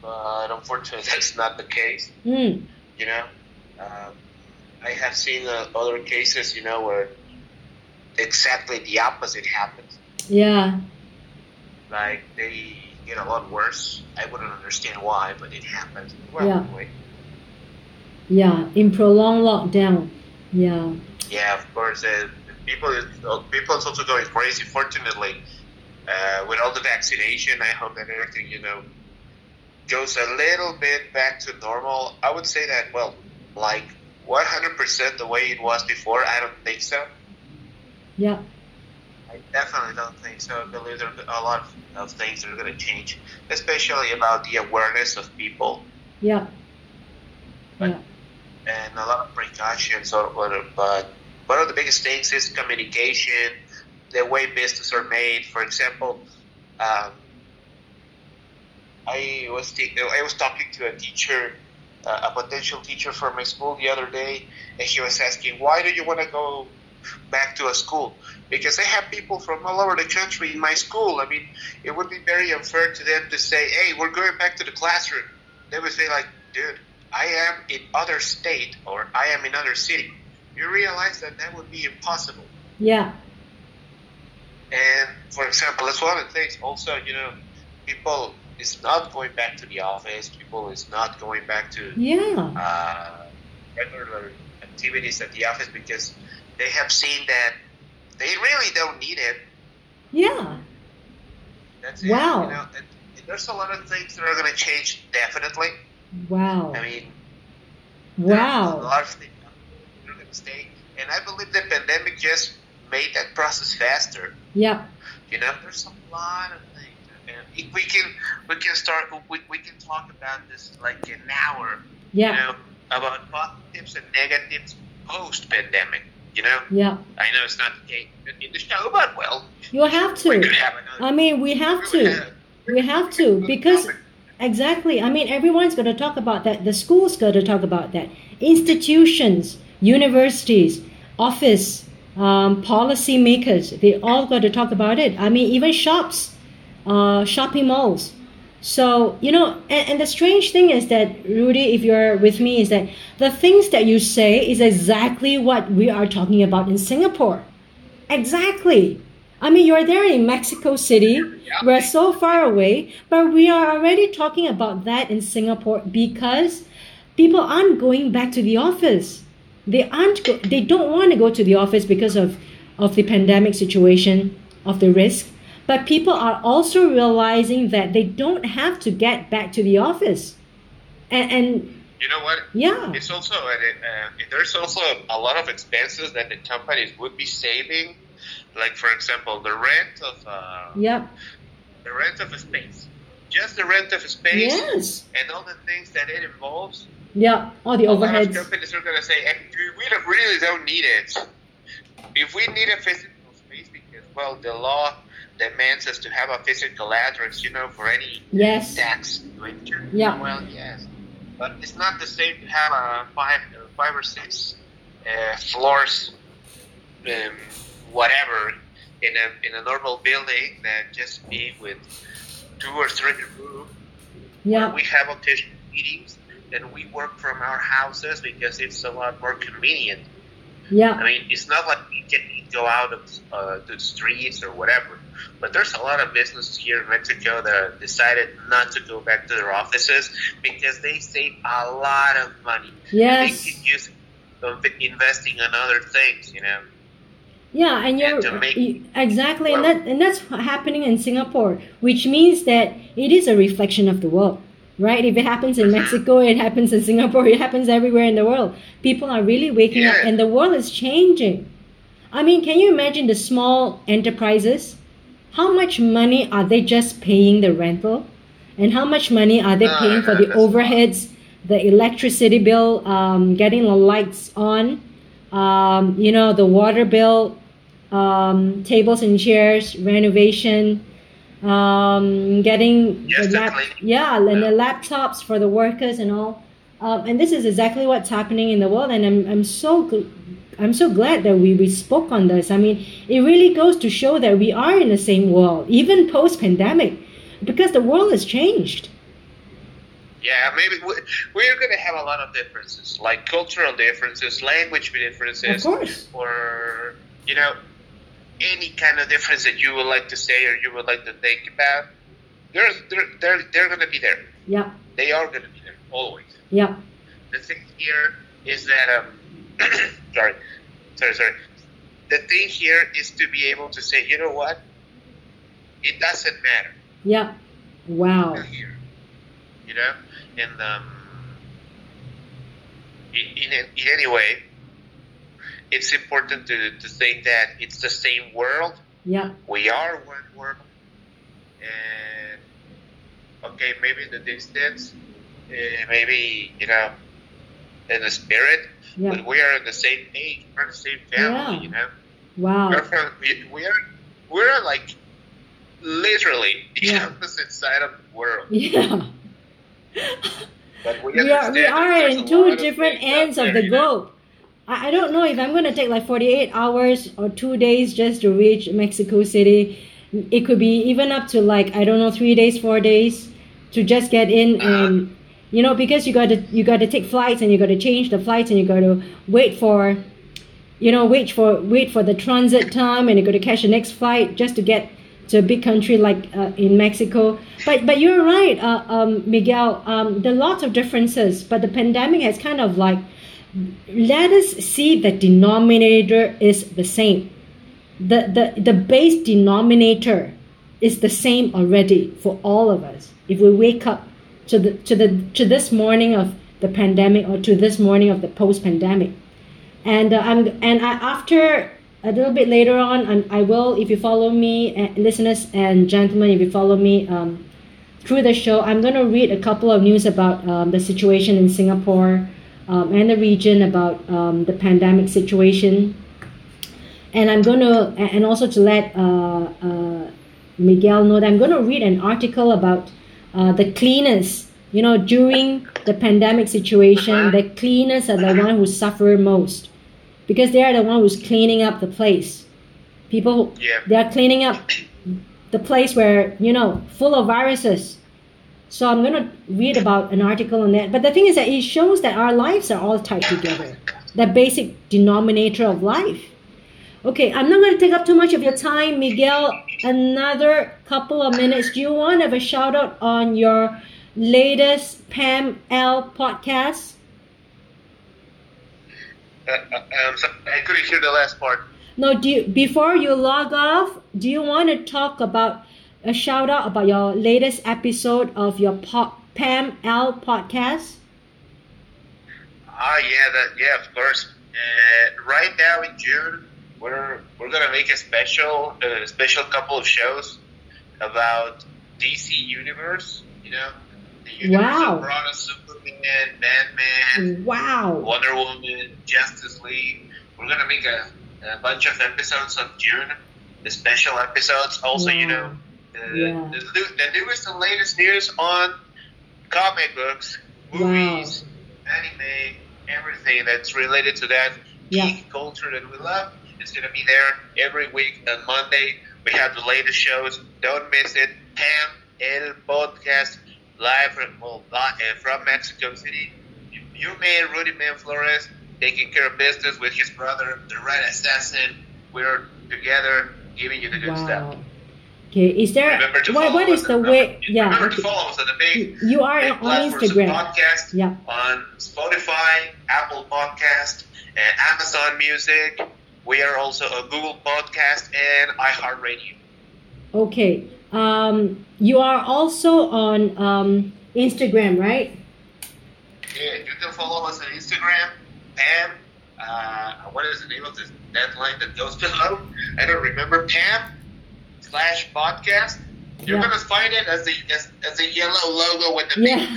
but unfortunately, that's not the case. Mm, You know, um, I have seen uh, other cases, you know, where exactly the opposite happens. yeah, Like they get a lot worse. I wouldn't understand why, but it happens. Well, Yeah. anyway. yeah, in prolonged lockdown. Yeah, Yeah, of course. Uh, people, uh, people is also going crazy. Fortunately, uh, with all the vaccination, I hope that everything you know goes a little bit back to normal. I would say that well, like 100% the way it was before. I don't think so. yeah, I definitely don't think so. I believe there are a lot of, things that are going to change, especially about the awareness of people yeah, But- yeah, and a lot of precautions. Or, or, but one of the biggest things is communication, the way business are made. For example, um, I was t- I was talking to a teacher, uh, a potential teacher for my school the other day, and he was asking, "Why do you want to go back to a school?" Because I have people from all over the country in my school. I mean, it would be very unfair to them to say, "Hey, we're going back to the classroom." They would say, "Like, dude, I am in other state or I am in other city." You realize that that would be impossible. yeah, And for example, that's one of the things. Also, you know, people is not going back to the office. People is not going back to yeah, uh, regular activities at the office because they have seen that they really don't need it. yeah, That's it. Wow. You know, and there's a lot of things that are going to change. Definitely. wow, I mean, are a wow, lot of things are going to stay, and I believe the pandemic just made that process faster. yeah, You know, there's a lot of things, and if we can we can start we, we can talk about this like an hour. You yeah, know, about positives and negatives post pandemic. You know, yeah. I know it's not the case in the show, but well, You have to. could have another. I mean, we have we to. have- We have to because. Exactly. I mean, everyone's going to talk about that. The school's going to talk about that. Institutions, universities, office, um, policy makers, they all got to talk about it. I mean, even shops, uh, shopping malls. So, you know, and, and the strange thing is that, Rudy, if you're with me, is that the things that you say is exactly what we are talking about in Singapore. Exactly. I mean, you're there in Mexico City. We're so far away, but we are already talking about that in Singapore because people aren't going back to the office. They aren't. Go- they don't want to go to the office because of of the pandemic situation, of the risk. But people are also realizing that they don't have to get back to the office, and, and You know what? yeah, It's also uh, there's also a lot of expenses that the companies would be saving, like for example the rent of uh, yeah, the rent of a space, just the rent of a space, yes, and all the things that it involves. yeah. All the A overheads. companies are going to say, we don't, really don't need it. If we need a physical space because well the law demands us to have a physical address, you know, for any Yes. tax situation. Yeah. Well, yes, but it's not the same to have a five, uh, five or six uh, floors, um, whatever, in a in a normal building than just be with two or three rooms. Yeah. We have occasional meetings and we work from our houses because it's a lot more convenient. Yeah. I mean, it's not like we can go out of, uh, to the streets or whatever. But there's a lot of businesses here in Mexico that decided not to go back to their offices because they save a lot of money. Yes. They could use investing in other things, you know. Yeah, and you're And make- exactly, and that and that's happening in Singapore, which means that it is a reflection of the world, right? If it happens in Mexico, it happens in Singapore, it happens everywhere in the world. People are really waking up, and the world is changing. I mean, can you imagine the small enterprises? How much money are they just paying the rental, and how much money are they paying for the that's a lot. overheads, the electricity bill, um, getting the lights on, um, you know, the water bill, um, tables and chairs, renovation, um, getting Yes, the lap- yeah, and the laptops for the workers and all. Um, and this is exactly what's happening in the world, and I'm I'm so I'm so glad that we, we spoke on this. I mean, it really goes to show that we are in the same world, even post pandemic, because the world has changed. Yeah, maybe we, we're going to have a lot of differences, like cultural differences, language differences, Of course. or you know, any kind of difference that you would like to say or you would like to think about. There's, they're, they're, they're going to be there. Yeah, They are going to be there always. yeah, The thing here is that um, sorry, sorry, sorry. The thing here is to be able to say, you know what? It doesn't matter yeah. Wow. here, you know, and um, in, in, in any way, it's important to, to think that it's the same world. Yeah, We are one world, and okay, maybe the distance, uh, maybe you know, in the spirit, yeah. but we are in the same page. We're the same family, Yeah. you know. Wow. We're from, we, are we're like literally the Yeah. opposite side of the world. Yeah. But we, we are we are in two of different things ends of there, the you know? globe. I, don't know if I'm gonna take like 48 hours or two days just to reach Mexico City. It could be even up to like I don't know three days, four days to just get in Uh-huh. and you know because you got to you got to take flights and you got to change the flights and you got to wait for you know wait for wait for the transit time and you got to catch the next flight just to get to a big country like uh, in Mexico. But but you're right, uh, um, Miguel. Um, there are lots of differences, but the pandemic has kind of like let us see the denominator is the same. The the the base denominator is the same already for all of us. If we wake up to the to the to this morning of the pandemic or to this morning of the post-pandemic, and uh, I'm and I, after a little bit later on, and I will if you follow me, uh, listeners and gentlemen, if you follow me um, through the show, I'm going to read a couple of news about um, the situation in Singapore um, and the region about um, the pandemic situation, and I'm going to and also to let uh, uh, Miguel know that I'm going to read an article about uh, the cleaners. You know, during the pandemic situation, the cleaners are the one who suffer most because they are the one who's cleaning up the place. People, Yeah. they are cleaning up the place where you know full of viruses. So I'm gonna read about an article on that. But the thing is that it shows that our lives are all tied together. The basic denominator of life. Okay, I'm not going to take up too much of your time, Miguel. Another couple of minutes. Do you want to have a shout out on your latest Pam L podcast? Uh, uh, um, so I couldn't hear the last part. No, do you, before you log off, do you want to talk about a shout out about your latest episode of your po- Pam L podcast? Ah, yeah, that yeah, of course. Uh, right now in June, we're we're gonna make a special uh, special couple of shows about DC Universe. You know, the universe Wow. of Bronze Superman, Batman, Wow. Wonder Woman, Justice League. We're gonna make a, a bunch of episodes of June, the special episodes. Also, you know, the, Yeah. the, the newest and latest news on comic books, movies, anime, everything that's related to that Yeah. geek culture that we love. It's gonna be there every week on Monday. We have the latest shows. Don't miss it. Pam El Podcast live from well, uh, from Mexico City. Your man Rudy Man Flores taking care of business with his brother, the Red Assassin. We're together giving you the good stuff. Wow. Okay, is there Remember to what, what the on- way? Yeah, Remember okay. to follow us on the big, you are big on Instagram. podcast Yeah. on Spotify, Apple Podcast, and Amazon Music. We are also a Google Podcast and iHeartRadio. Okay. Um, you are also on um, Instagram, right? Yeah, you can follow us on Instagram. Pam, uh, what is the name of this that line that goes below? I don't remember. Pam slash podcast. You're Yeah. gonna find it as the as, as a yellow logo with the Yeah.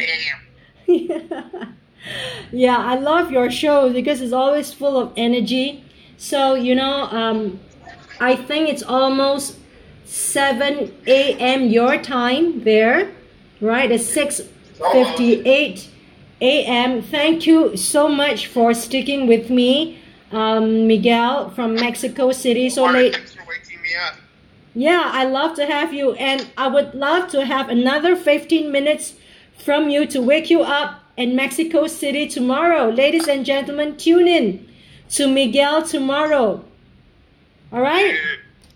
big Pam. yeah, I love your show because it's always full of energy. So, you know, um, I think it's almost 7 a.m. your time there, right? It's 6.58 a.m. Thank you so much for sticking with me, um, Miguel from Mexico City. So late. Thanks for waking me up. Yeah, I love to have you, and I would love to have another 15 minutes from you to wake you up in Mexico City tomorrow. Ladies and gentlemen, tune in to Miguel tomorrow. All right? Yeah,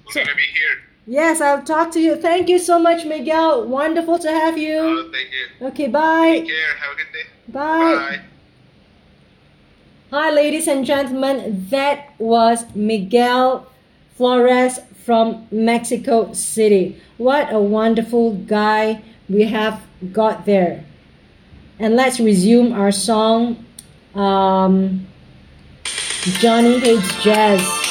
We're gonna be here. Yes, I'll talk to you. Thank you so much, Miguel. Wonderful to have you. Oh, thank you. Okay, bye. Take care. Have a good day. Bye. Bye. Hi, ladies and gentlemen. That was Miguel Flores from Mexico City. What a wonderful guy we have got there. And let's resume our song. Um, Johnny Hates Jazz.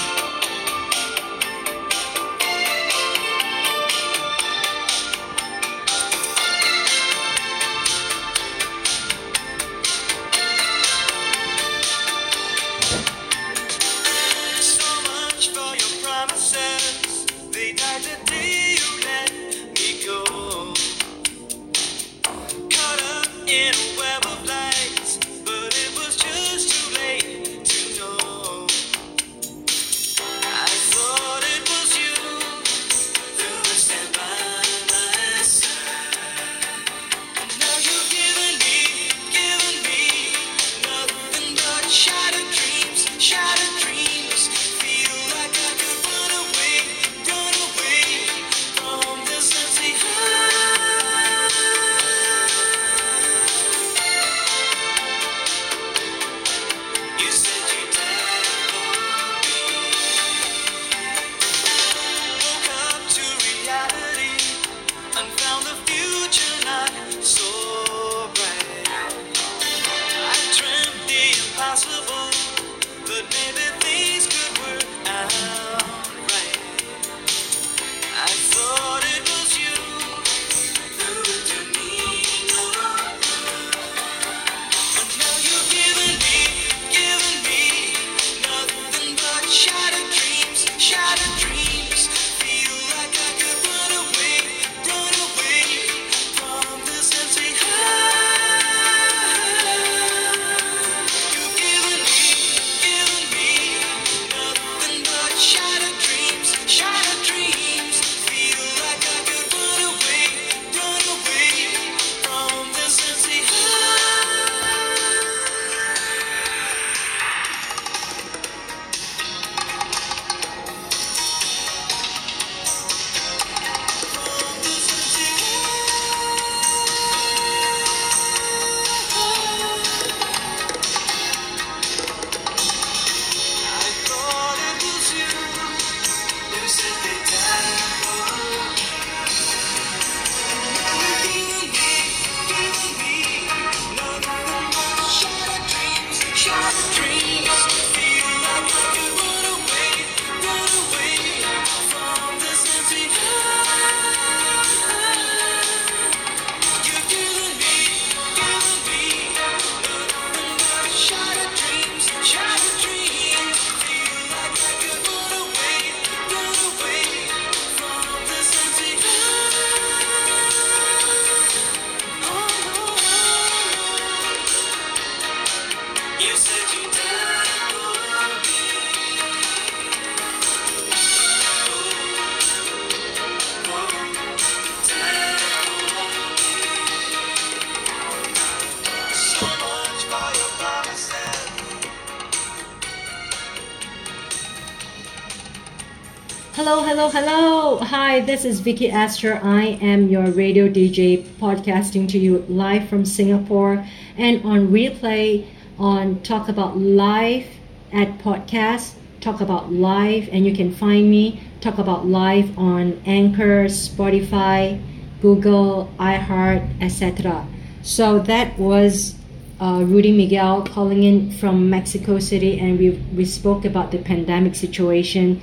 Hi, this is Vicky Astor. I am your radio DJ podcasting to you live from Singapore and on replay on Talk About Live at podcast, Talk About Live, and you can find me Talk About Live on Anchor, Spotify, Google, iHeart, etc. So that was uh, Rudy Miguel calling in from Mexico City, and we, we spoke about the pandemic situation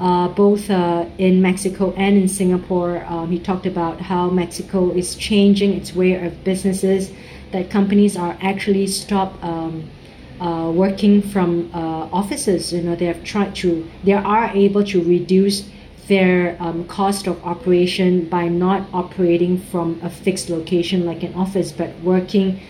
uh, both uh, in Mexico and in Singapore. Um, he talked about how Mexico is changing its way of businesses, that companies are actually stop um, uh, working from uh, offices. You know, they have tried to, they are able to reduce their um, cost of operation by not operating from a fixed location like an office, but working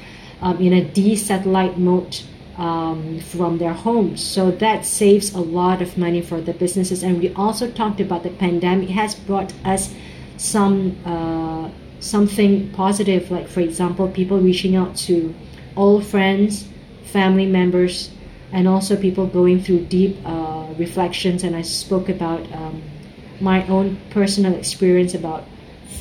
um, in a de-satellite mode um, from their homes. So that saves a lot of money for the businesses. And we also talked about the pandemic has brought us some uh, something positive, like for example, people reaching out to old friends, family members, and also people going through deep uh, reflections. And I spoke about um, my own personal experience about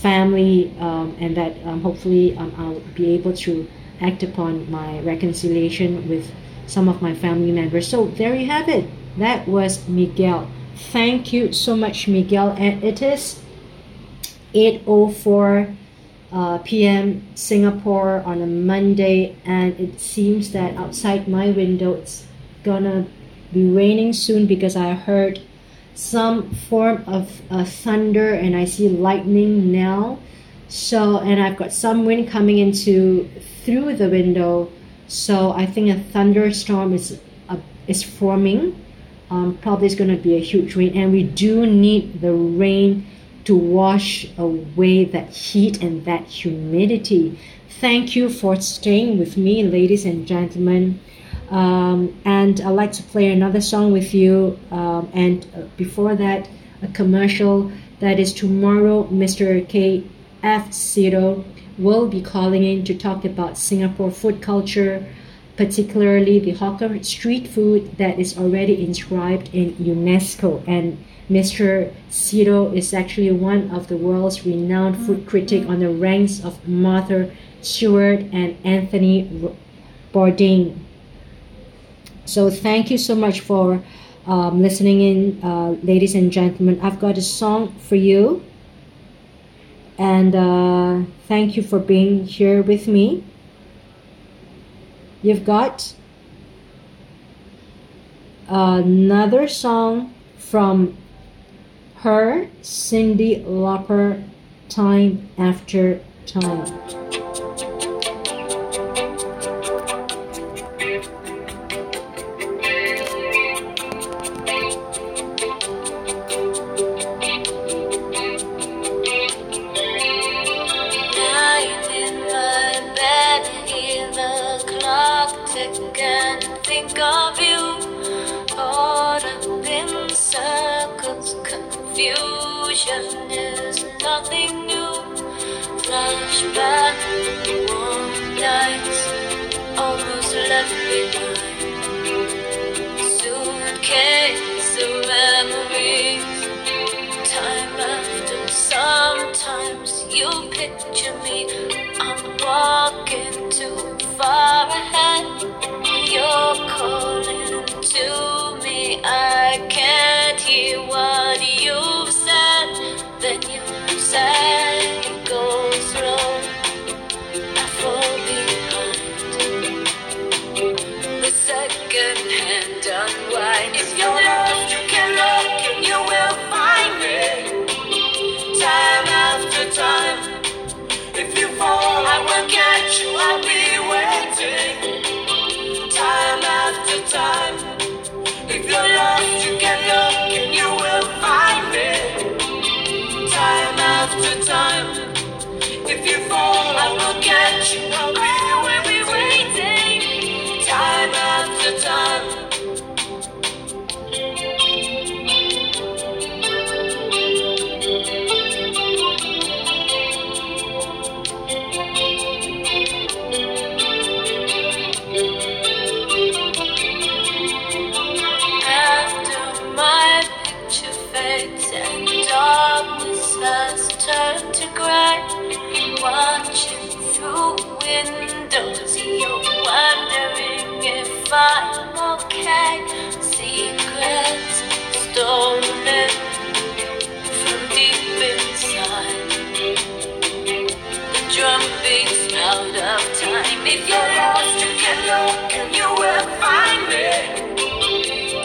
family, um, and that um, hopefully um, I'll be able to act upon my reconciliation with some of my family members. So there you have it. That was Miguel. Thank you so much, Miguel. And it is 8:04 uh, p.m. Singapore on a Monday, and it seems that outside my window it's gonna be raining soon because I heard some form of uh, thunder and I see lightning now. So, and I've got some wind coming into through the window. So I think a thunderstorm is uh, is forming. Um, probably it's going to be a huge rain, and we do need the rain to wash away that heat and that humidity. Thank you for staying with me, ladies and gentlemen. Um, and I'd like to play another song with you. Um, and uh, before that, a commercial that is tomorrow, Mr. K. F. Will be calling in to talk about Singapore food culture, particularly the hawker street food that is already inscribed in UNESCO. And Mr. Seetoh is actually one of the world's renowned food critic on the ranks of Martha Stewart and Anthony Bourdain. So thank you so much for um, listening in, uh, ladies and gentlemen. I've got a song for you. And uh, thank you for being here with me. You've got another song from her, Cyndi Lauper, Time After Time. Confusion is nothing new. Flashback, warm nights, almost left behind. Suitcase of memories time after sometimes you picture me i'm walking too far ahead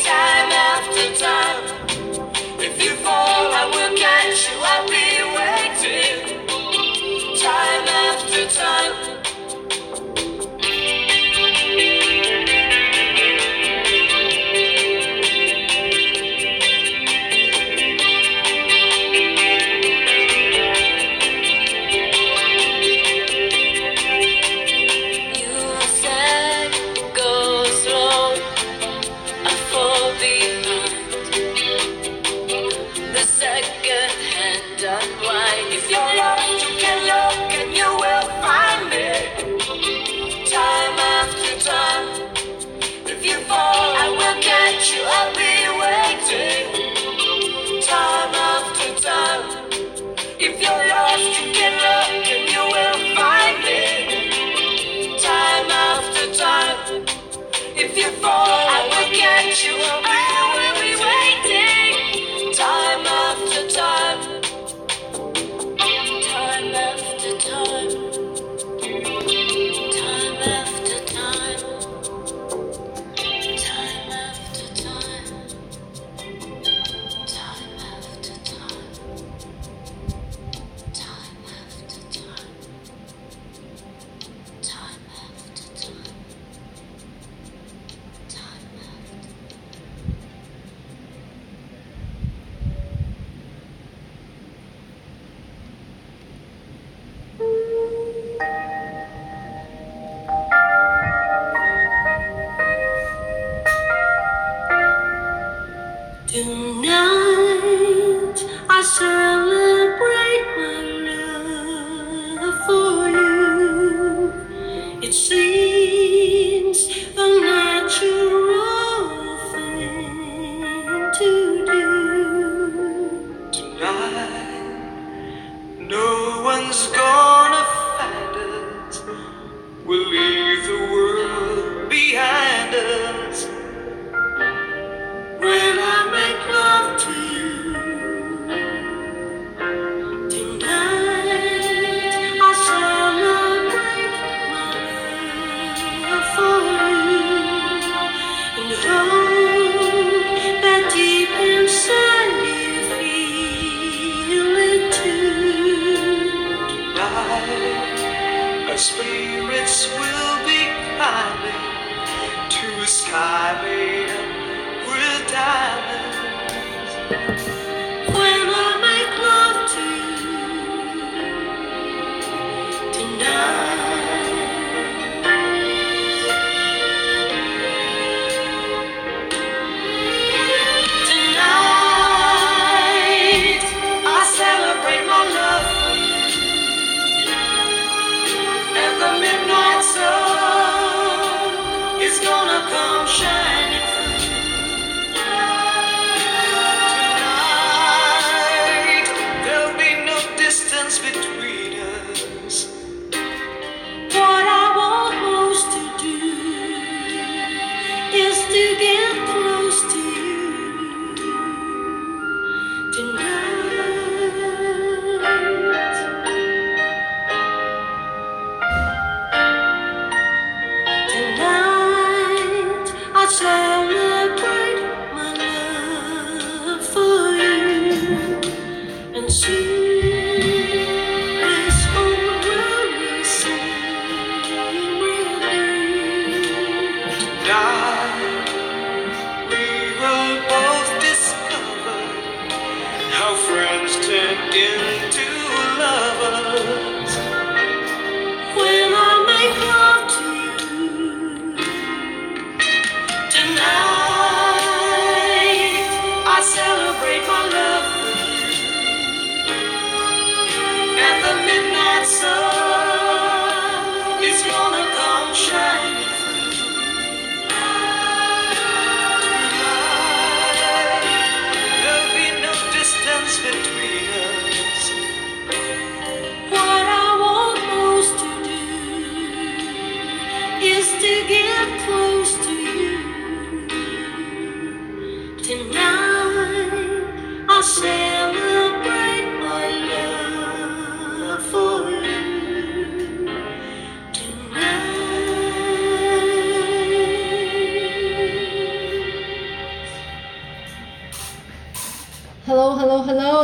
Time after time.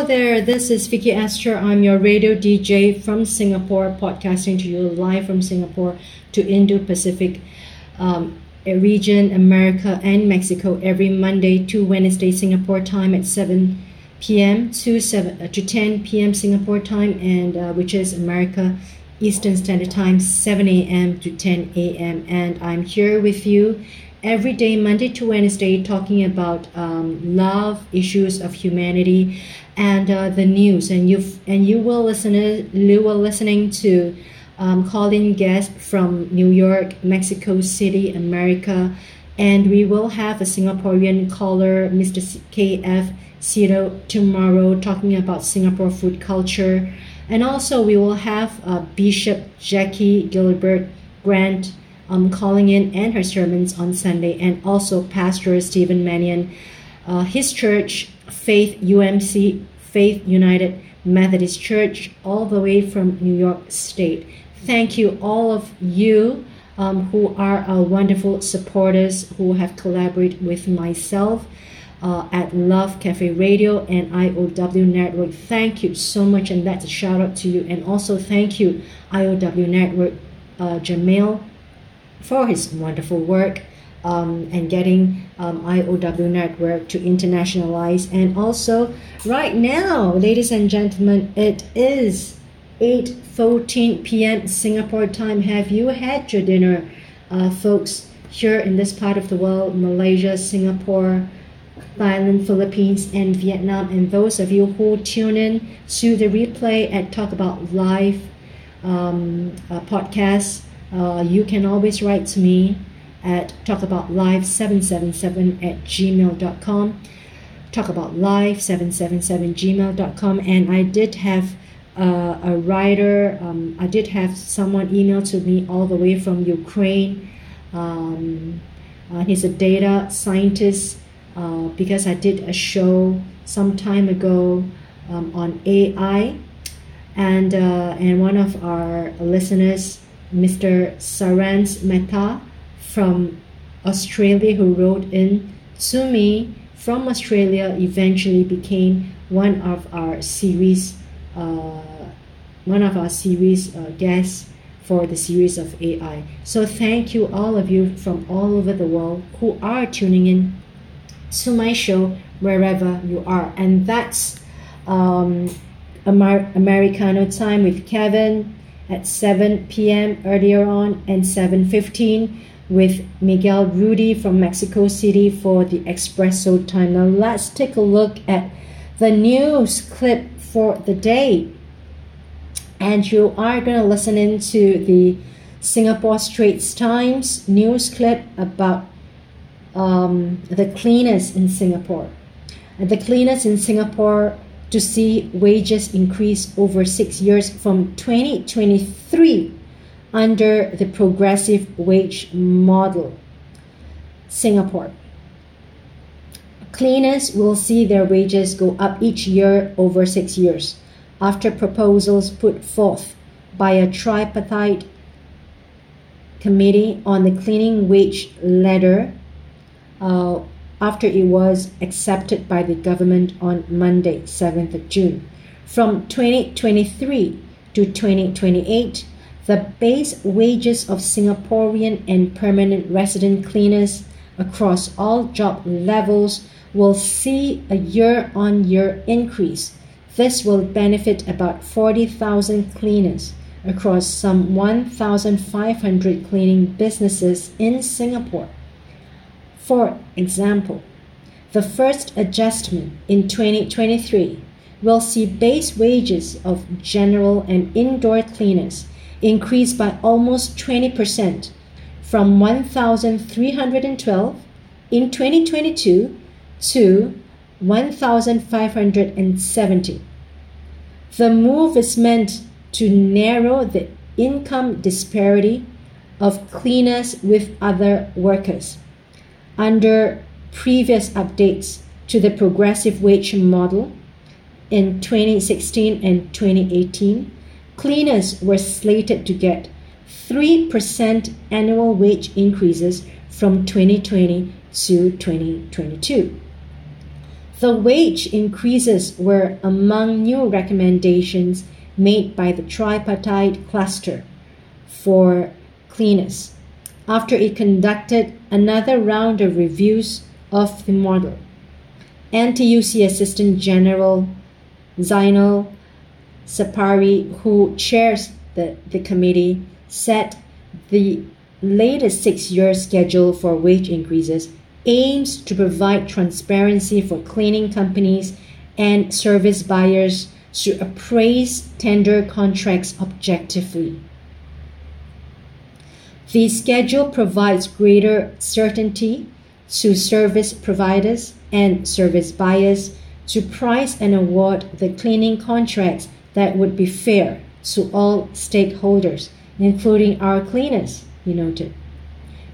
Hello, there. This is Vicky Esther. I'm your radio DJ from Singapore, podcasting to you live from Singapore to Indo Pacific um, region, America, and Mexico every Monday to Wednesday Singapore time at 7 p.m. to 7 uh, to 10 p.m. Singapore time, and uh, which is America Eastern Standard Time, 7 a.m. to 10 a.m. And I'm here with you every day, Monday to Wednesday, talking about um, love, issues of humanity, and uh, the news. And you and you will listen. You will listening to um, calling guests from New York, Mexico City, America, and we will have a Singaporean caller, Mr. KF Seetoh, tomorrow, talking about Singapore food culture. And also, we will have uh, Bishop Jackie Gilbert Grant um, calling in and her sermons on Sunday, and also Pastor Stephen Mannion, uh, his church, Faith UMC, Faith United Methodist Church, all the way from New York State. Thank you, all of you um, who are our wonderful supporters who have collaborated with myself. Uh, at Love Cafe Radio and IOW Network. Thank you so much, and that's a shout out to you. And also, thank you, IOW Network, uh, Jamil, for his wonderful work um, and getting um, IOW Network to internationalize. And also, right now, ladies and gentlemen, it is 8:14 p.m. Singapore time. Have you had your dinner, uh, folks? Here in this part of the world, Malaysia, Singapore, Thailand, Philippines, and Vietnam. And those of you who tune in to the replay at Talk About Live um, uh, podcast, uh, you can always write to me at talkaboutlive777 at gmail.com. Talkaboutlive777 gmail.com. And I did have uh, a writer, um, I did have someone email to me all the way from Ukraine. Um, uh, he's a data scientist uh, because I did a show some time ago um, on AI, and uh, and one of our listeners, Mr. Sarans Mehta from Australia, who wrote in to me from Australia, eventually became one of our series, uh, one of our series uh, guests for the series of AI. So thank you all of you from all over the world who are tuning in to my show wherever you are. And that's um, Amer- Americano time with Kevin at 7 p.m. earlier on and 7.15 with Miguel Rudy from Mexico City for the espresso time. Now let's take a look at the news clip for the day. And you are going to listen into the Singapore Straits Times news clip about um, the cleaners in Singapore. The cleaners in Singapore to see wages increase over six years from 2023 under the progressive wage model. Singapore. Cleaners will see their wages go up each year over six years after proposals put forth by a tripartite committee on the cleaning wage ladder uh, after it was accepted by the government on Monday, 7th of June. From 2023 to 2028, the base wages of Singaporean and permanent resident cleaners across all job levels will see a year on year increase. This will benefit about 40,000 cleaners across some 1,500 cleaning businesses in Singapore. For example, the first adjustment in 2023 will see base wages of general and indoor cleaners increase by almost 20% from 1,312 in 2022 to 1,570. The move is meant to narrow the income disparity of cleaners with other workers. Under previous updates to the progressive wage model in 2016 and 2018, cleaners were slated to get 3% annual wage increases from 2020 to 2022. The wage increases were among new recommendations made by the tripartite cluster for cleaners after it conducted another round of reviews of the model. NTUC Assistant General Zainal Sapari, who chairs the, the committee, said the latest six year schedule for wage increases aims to provide transparency for cleaning companies and service buyers to appraise tender contracts objectively. The schedule provides greater certainty to service providers and service buyers to price and award the cleaning contracts that would be fair to all stakeholders, including our cleaners, he noted.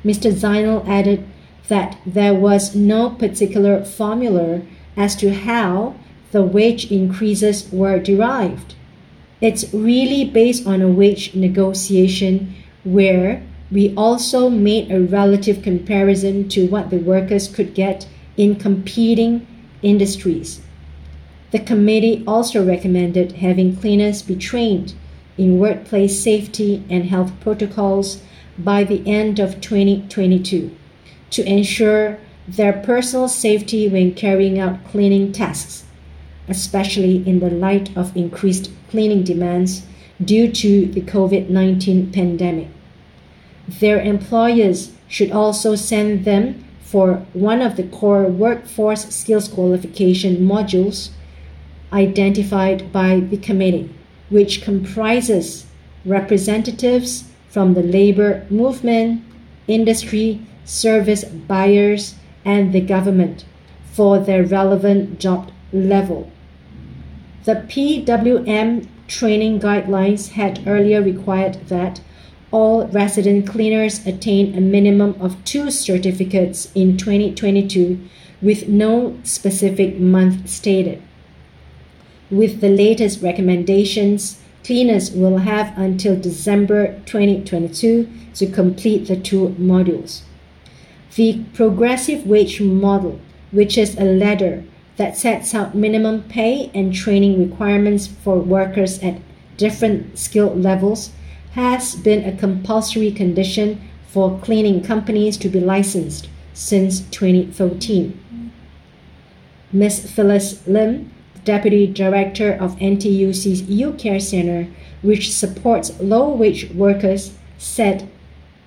Mr. Zainal added that there was no particular formula as to how the wage increases were derived. It's really based on a wage negotiation where we also made a relative comparison to what the workers could get in competing industries. The committee also recommended having cleaners be trained in workplace safety and health protocols by the end of 2022 to ensure their personal safety when carrying out cleaning tasks, especially in the light of increased cleaning demands due to the COVID 19 pandemic. Their employers should also send them for one of the core workforce skills qualification modules identified by the committee, which comprises representatives from the labor movement, industry, service buyers, and the government for their relevant job level. The PWM training guidelines had earlier required that all resident cleaners attain a minimum of two certificates in 2022 with no specific month stated. With the latest recommendations, cleaners will have until December 2022 to complete the two modules. The progressive wage model, which is a ladder that sets out minimum pay and training requirements for workers at different skill levels, has been a compulsory condition for cleaning companies to be licensed since 2013. Ms. Phyllis Lim, Deputy Director of NTUC's U Care Center, which supports low wage workers, said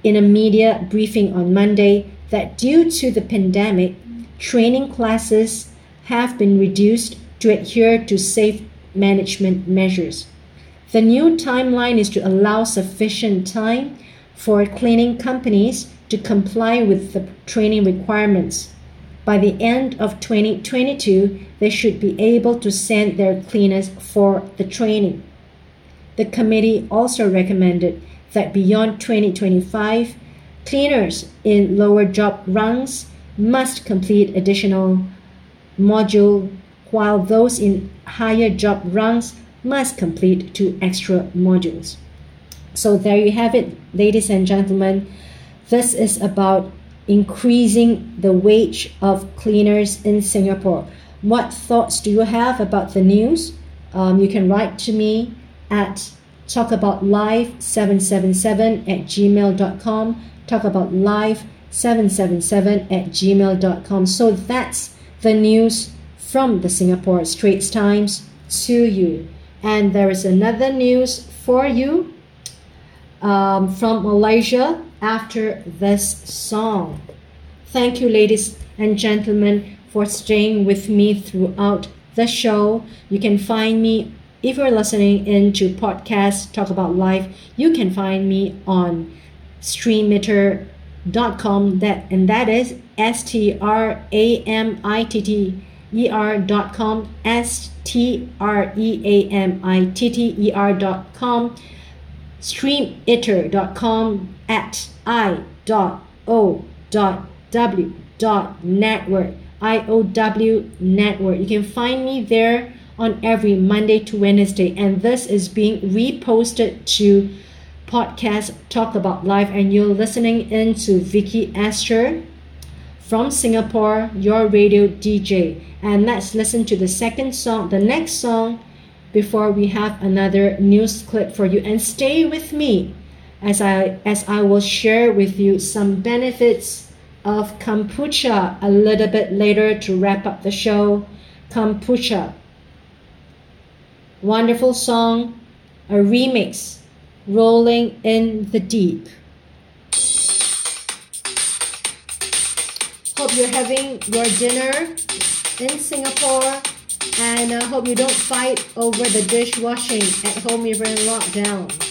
in a media briefing on Monday that due to the pandemic, training classes have been reduced to adhere to safe management measures. The new timeline is to allow sufficient time for cleaning companies to comply with the training requirements. By the end of 2022, they should be able to send their cleaners for the training. The committee also recommended that beyond 2025, cleaners in lower job rungs must complete additional module while those in higher job rungs must complete two extra modules. So there you have it, ladies and gentlemen. This is about increasing the wage of cleaners in Singapore. What thoughts do you have about the news? Um, you can write to me at talkaboutlive777 at gmail.com. Talkaboutlive777 at gmail.com. So that's the news from the Singapore Straits Times to you. And there is another news for you um, from Malaysia after this song. Thank you, ladies and gentlemen, for staying with me throughout the show. You can find me if you're listening into podcast Talk About Life. You can find me on streamitter.com. That and that is S T R A M I T T E R dot com S T R E A M I T T E R dot com streamitter.com at i dot o dot w dot network IOW network. You can find me there on every Monday to Wednesday, and this is being reposted to podcast Talk About Life, and you're listening into Vicky Esther from Singapore, your radio DJ. And let's listen to the second song, the next song, before we have another news clip for you. And stay with me as I as I will share with you some benefits of kombucha a little bit later to wrap up the show. Kombucha. Wonderful song, a remix, Rolling in the Deep. Hope you're having your dinner in Singapore and I hope you don't fight over the dishwashing at home you're in lockdown.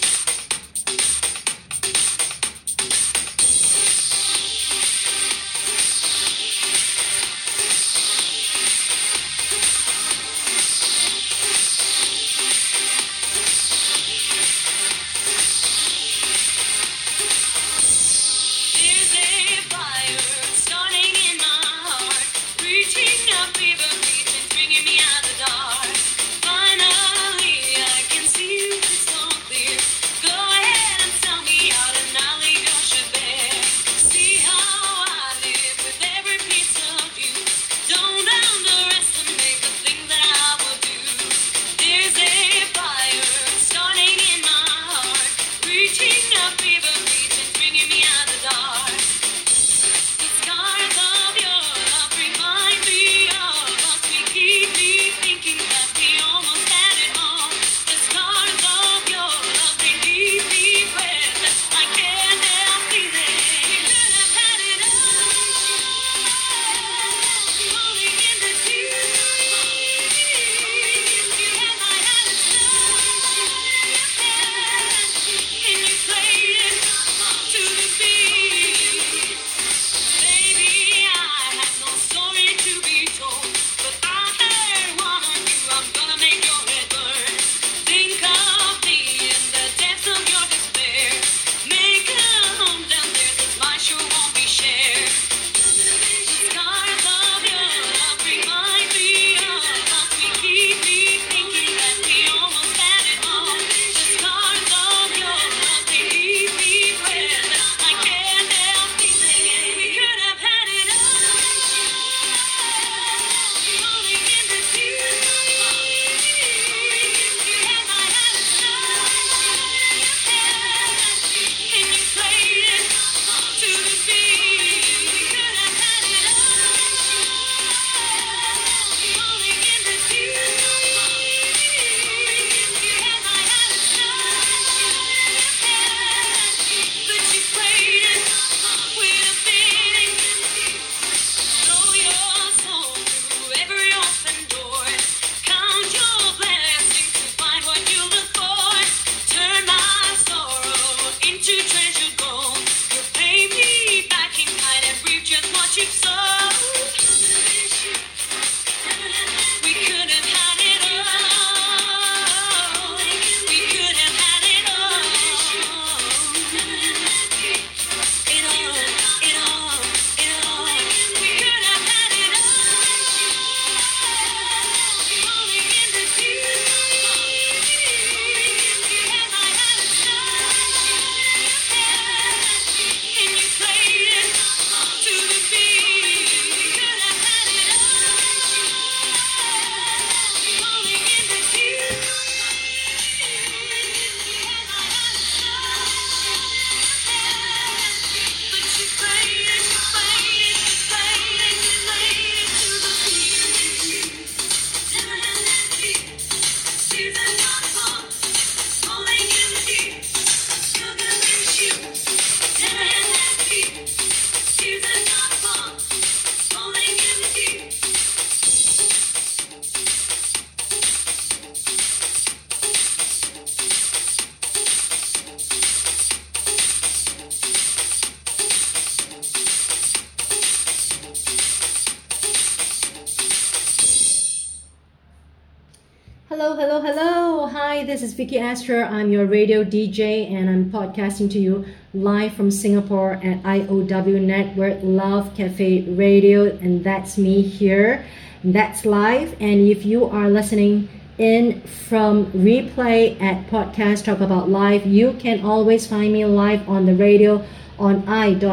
Vicky Astor. I'm your radio DJ and I'm podcasting to you live from Singapore at IOW Network Love Cafe Radio. And that's me here. That's live. And if you are listening in from replay at Podcast Talk About Live, you can always find me live on the radio on i.o.w.network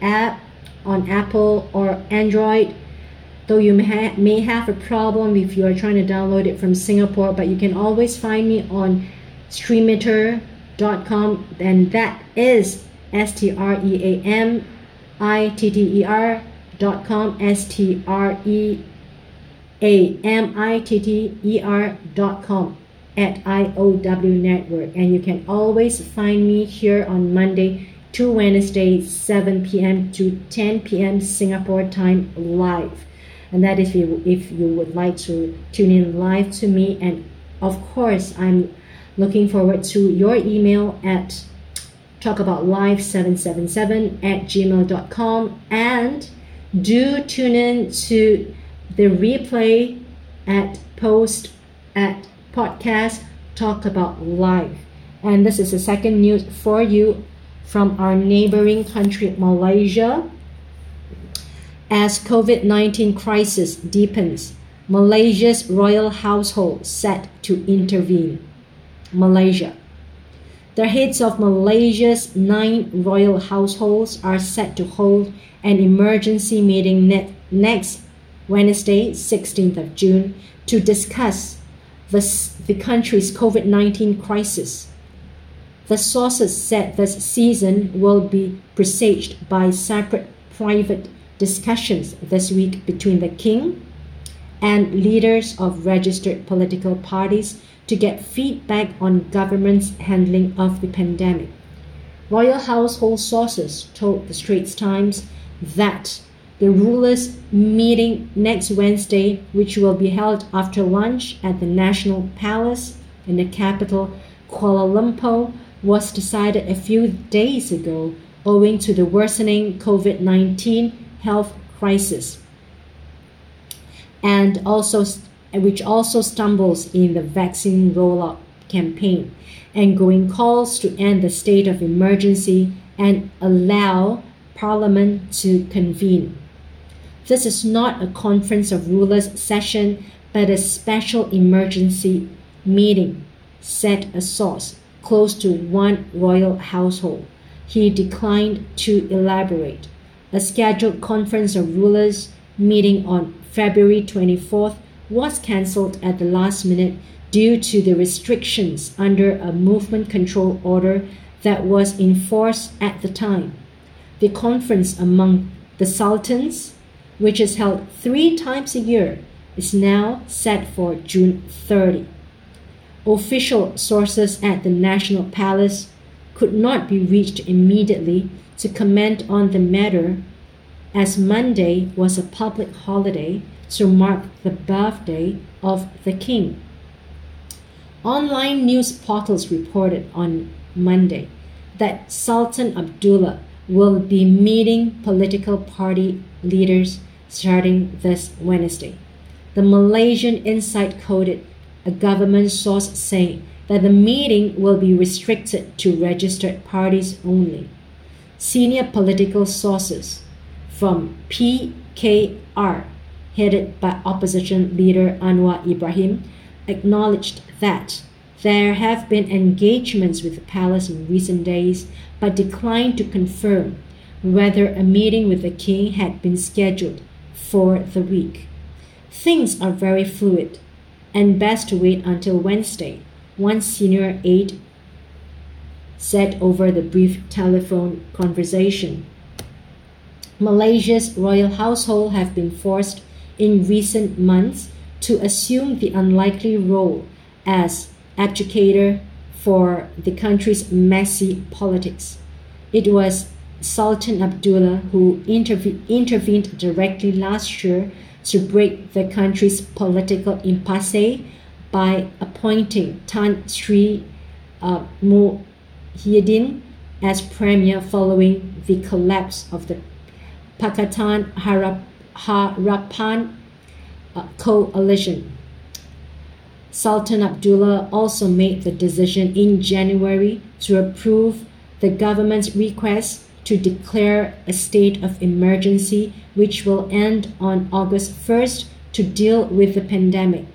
app on Apple or Android though you may, ha- may have a problem if you are trying to download it from Singapore, but you can always find me on streamitter.com, and that is S T R E A M I T T E R dot com, S T R E A M I T T E R dot com at IOW Network. And you can always find me here on Monday to Wednesday, 7 p.m. to 10 p.m. Singapore time live and that if you if you would like to tune in live to me and of course i'm looking forward to your email at talkaboutlive777 at gmail.com and do tune in to the replay at post at podcast talk about live and this is the second news for you from our neighboring country malaysia as COVID-19 crisis deepens, Malaysia's royal household set to intervene. Malaysia. The heads of Malaysia's nine royal households are set to hold an emergency meeting ne- next Wednesday, 16th of June, to discuss the, the country's COVID 19 crisis. The sources said this season will be presaged by separate private discussions this week between the King and leaders of registered political parties to get feedback on government's handling of the pandemic. Royal household sources told the Straits Times that the rulers' meeting next Wednesday, which will be held after lunch at the National Palace in the capital, Kuala Lumpur, was decided a few days ago owing to the worsening COVID 19 health crisis and also which also stumbles in the vaccine rollout campaign and growing calls to end the state of emergency and allow parliament to convene. This is not a conference of rulers session but a special emergency meeting said a source close to one royal household. He declined to elaborate a scheduled conference of rulers meeting on February 24th was cancelled at the last minute due to the restrictions under a movement control order that was in force at the time. The conference among the sultans, which is held three times a year, is now set for June 30. Official sources at the National Palace could not be reached immediately to comment on the matter as Monday was a public holiday to mark the birthday of the king. Online news portals reported on Monday that Sultan Abdullah will be meeting political party leaders starting this Wednesday. The Malaysian Insight quoted a government source saying that the meeting will be restricted to registered parties only. Senior political sources from PKR, headed by opposition leader Anwar Ibrahim, acknowledged that there have been engagements with the palace in recent days, but declined to confirm whether a meeting with the king had been scheduled for the week. Things are very fluid, and best to wait until Wednesday, one senior aide said over the brief telephone conversation. Malaysia's royal household have been forced in recent months to assume the unlikely role as educator for the country's messy politics. It was Sultan Abdullah who interve- intervened directly last year to break the country's political impasse by appointing Tan Sri uh, Muhyiddin as premier following the collapse of the Pakatan Harap, Harapan uh, coalition. Sultan Abdullah also made the decision in January to approve the government's request to declare a state of emergency, which will end on August 1st to deal with the pandemic.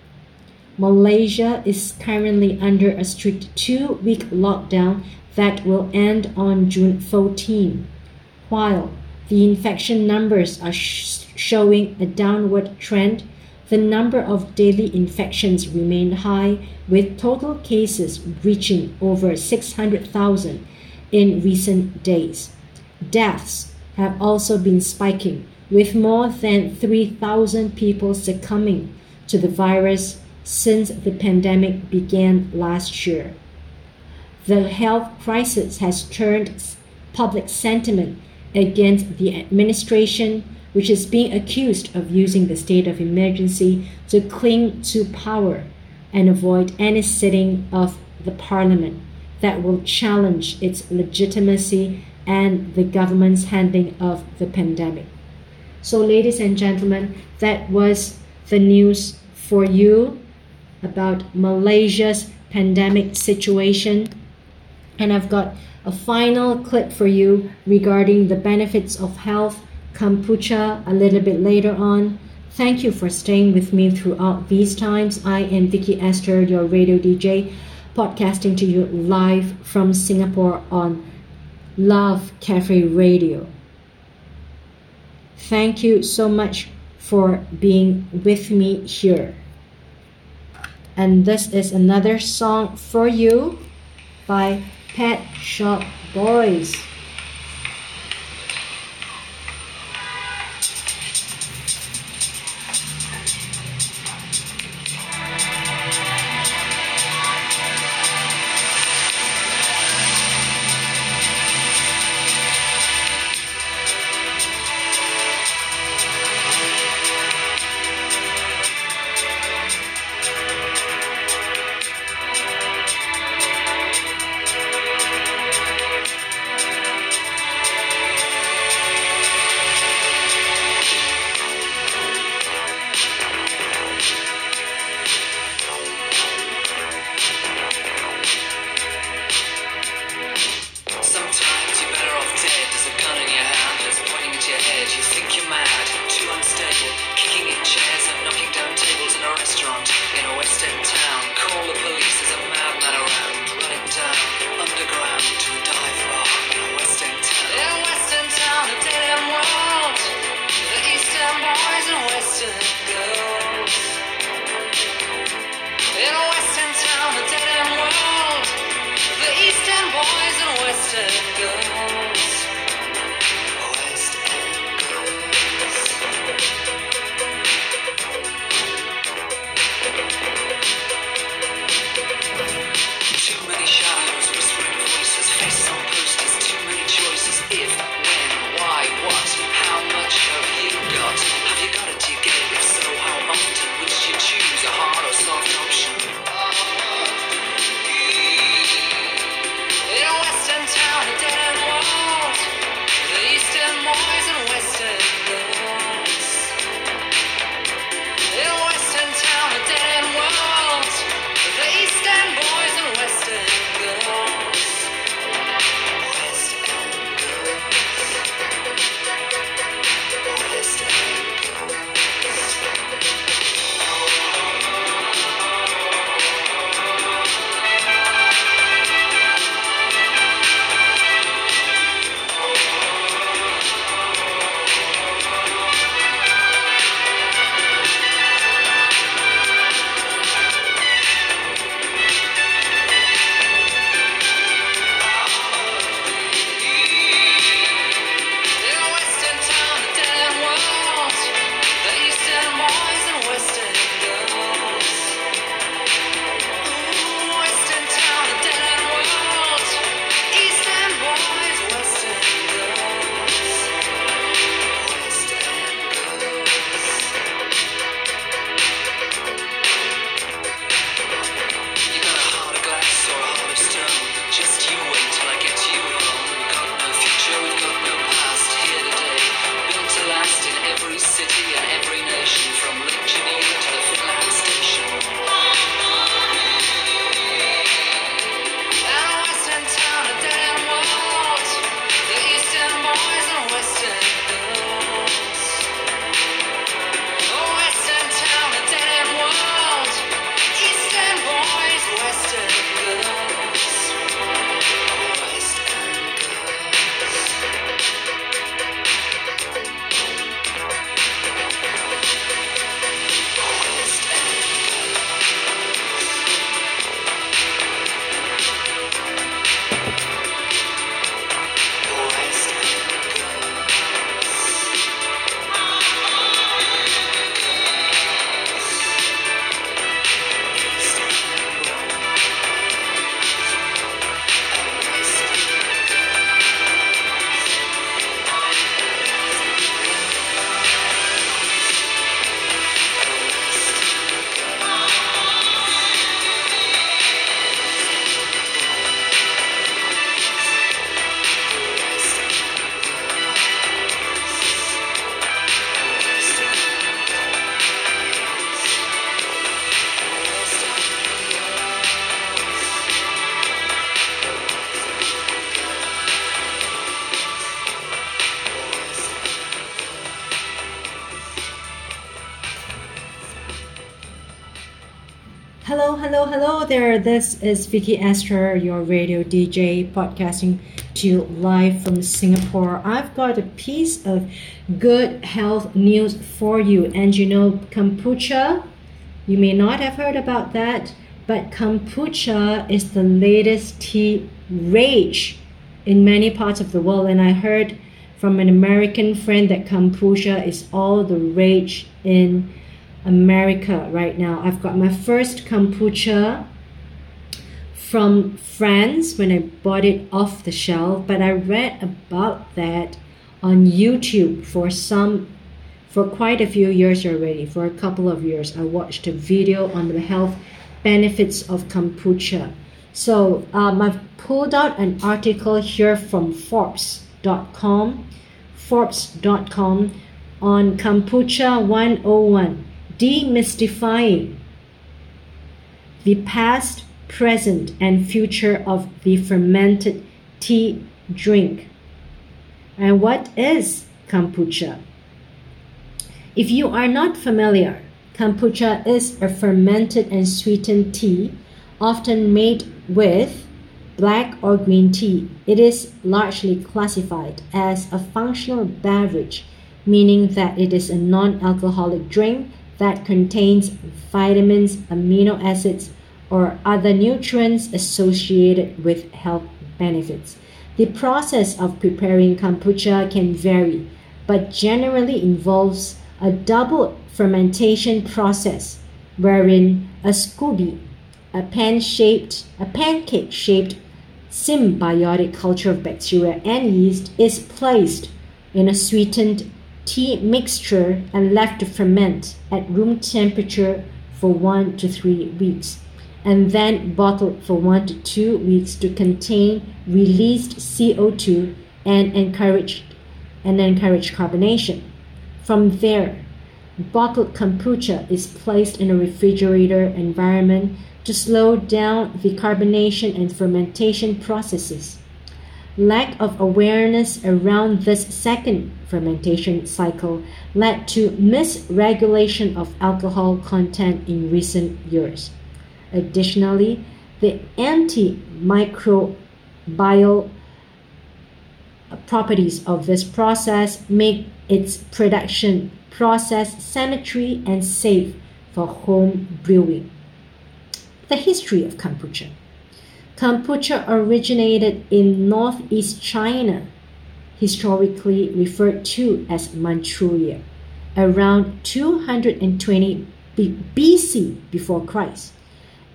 Malaysia is currently under a strict two week lockdown that will end on June 14. While the infection numbers are sh- showing a downward trend, the number of daily infections remain high, with total cases reaching over 600,000 in recent days. Deaths have also been spiking, with more than 3,000 people succumbing to the virus since the pandemic began last year. The health crisis has turned public sentiment against the administration, which is being accused of using the state of emergency to cling to power and avoid any sitting of the parliament that will challenge its legitimacy and the government's handling of the pandemic. So, ladies and gentlemen, that was the news for you about Malaysia's pandemic situation. And I've got a final clip for you regarding the benefits of health kombucha a little bit later on. Thank you for staying with me throughout these times. I am Vicky Esther, your radio DJ, podcasting to you live from Singapore on Love Cafe Radio. Thank you so much for being with me here. And this is another song for you by Pet Shop Boys. This is Vicky Esther, your radio DJ, podcasting to you live from Singapore. I've got a piece of good health news for you. And you know, kombucha, you may not have heard about that, but kombucha is the latest tea rage in many parts of the world. And I heard from an American friend that kombucha is all the rage in America right now. I've got my first kombucha from France when I bought it off the shelf, but I read about that on YouTube for some for quite a few years already. For a couple of years, I watched a video on the health benefits of kombucha. So um, I've pulled out an article here from Forbes.com, Forbes.com on kombucha 101 demystifying the past, present, and future of the fermented tea drink. And what is kombucha? If you are not familiar, kombucha is a fermented and sweetened tea, often made with black or green tea. It is largely classified as a functional beverage, meaning that it is a non alcoholic drink that contains vitamins, amino acids, or other nutrients associated with health benefits. The process of preparing kombucha can vary, but generally involves a double fermentation process wherein a SCOBY, a pan-shaped, a pancake-shaped symbiotic culture of bacteria and yeast is placed in a sweetened tea mixture and left to ferment at room temperature for one to three weeks, and then bottled for one to two weeks to contain released CO2 and encourage and encourage carbonation. From there, bottled kombucha is placed in a refrigerator environment to slow down the carbonation and fermentation processes. Lack of awareness around this second fermentation cycle led to misregulation of alcohol content in recent years. Additionally, the antimicrobial properties of this process make its production process sanitary and safe for home brewing. The history of kombucha. Kombucha originated in northeast China, historically referred to as Manchuria, around 220 BC before Christ,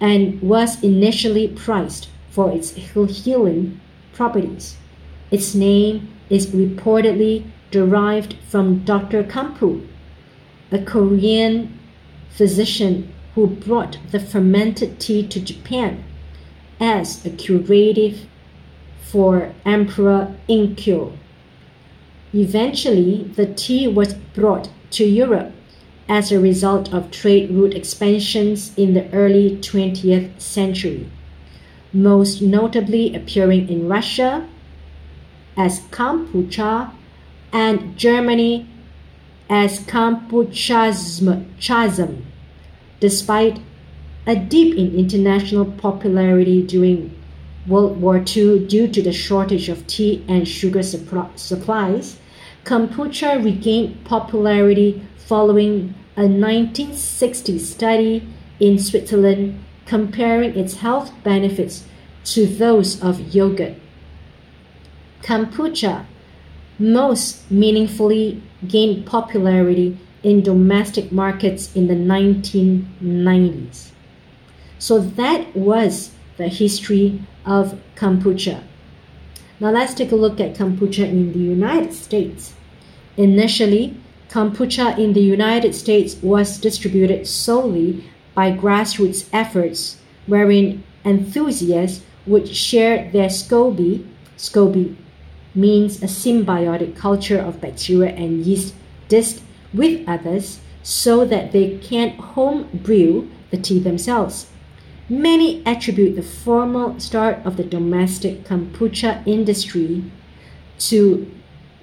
and was initially prized for its healing properties. Its name is reportedly derived from Dr. Kampu, a Korean physician who brought the fermented tea to Japan as a curative for Emperor Enkyo. Eventually, the tea was brought to Europe as a result of trade route expansions in the early 20th century, most notably appearing in Russia as kombucha and Germany as kombuchasm, despite a dip in international popularity during World War II due to the shortage of tea and sugar supplies, kombucha regained popularity following a 1960 study in Switzerland comparing its health benefits to those of yogurt. Kombucha most meaningfully gained popularity in domestic markets in the 1990s. So that was the history of kombucha. Now let's take a look at kombucha in the United States. Initially, kombucha in the United States was distributed solely by grassroots efforts wherein enthusiasts would share their SCOBY, SCOBY means a symbiotic culture of bacteria and yeast disc with others so that they can home brew the tea themselves. Many attribute the formal start of the domestic kombucha industry to,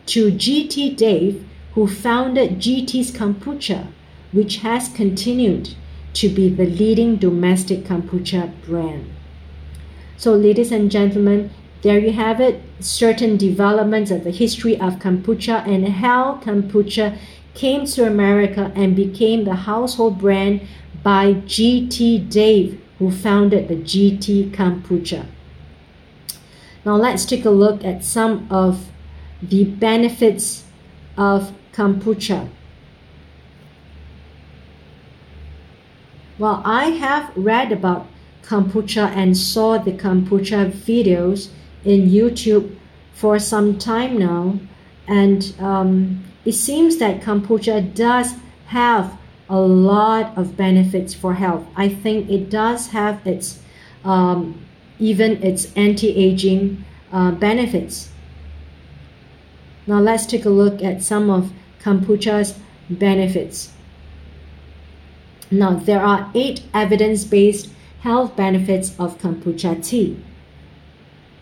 to GT Dave, who founded GT's Kombucha, which has continued to be the leading domestic kombucha brand. So, ladies and gentlemen, there you have it certain developments of the history of kombucha and how kombucha came to America and became the household brand by GT Dave, who founded the GT Kombucha. Now, let's take a look at some of the benefits of kombucha. Well, I have read about kombucha and saw the kombucha videos in YouTube for some time now, and um, it seems that kombucha does have a lot of benefits for health. I think it does have its um, even its anti-aging uh, benefits. Now let's take a look at some of kombucha's benefits. Now there are eight evidence-based health benefits of kombucha tea.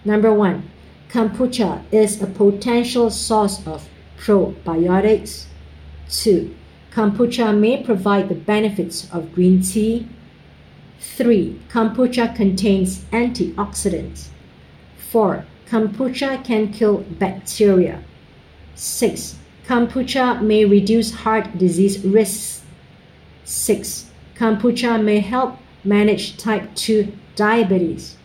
Number one, kombucha is a potential source of probiotics. Two, kombucha may provide the benefits of green tea. Three, kombucha contains antioxidants. Four, kombucha can kill bacteria. Six, kombucha may reduce heart disease risks. Six, kombucha may help manage type 2 diabetes.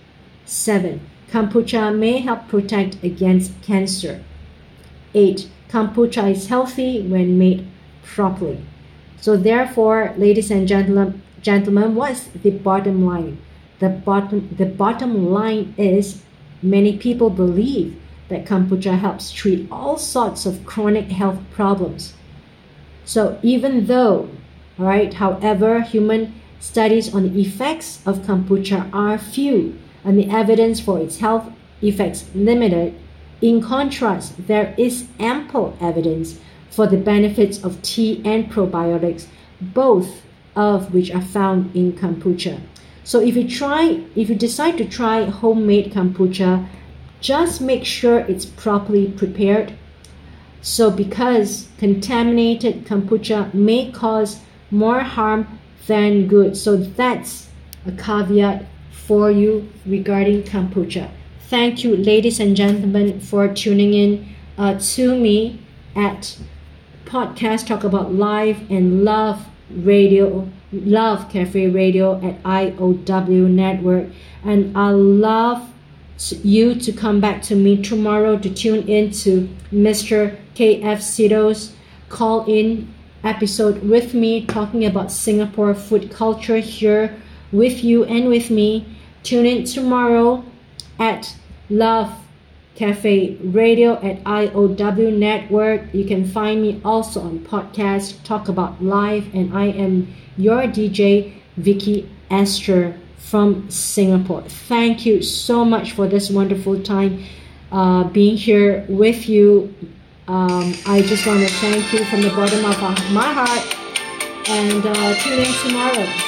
7. Kombucha may help protect against cancer. 8. Kombucha is healthy when made properly. So therefore, ladies and gentlemen, gentlemen, what's the bottom line? The bottom the bottom line is many people believe that kombucha helps treat all sorts of chronic health problems. So even though, right, however, human studies on the effects of kombucha are few and the evidence for its health effects limited. In contrast, there is ample evidence for the benefits of tea and probiotics, both of which are found in kombucha. So if you try, if you decide to try homemade kombucha, just make sure it's properly prepared. So because contaminated kombucha may cause more harm than good. So that's a caveat for you regarding kombucha. Thank you, ladies and gentlemen, for tuning in uh, to me at podcast Talk About Life and Love Radio, Love Cafe Radio at IOW Network. And I love you to come back to me tomorrow to tune in to Mr. KF Seetoh's call in episode with me talking about Singapore food culture here with you and with me. Tune in tomorrow at Love Cafe Radio at IOW Network. You can find me also on podcast Talk About Life, and I am your DJ Vicky Esther from Singapore. Thank you so much for this wonderful time uh, being here with you. Um, I just want to thank you from the bottom of my heart and uh, tune in tomorrow.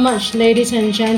Much, ladies and gentlemen.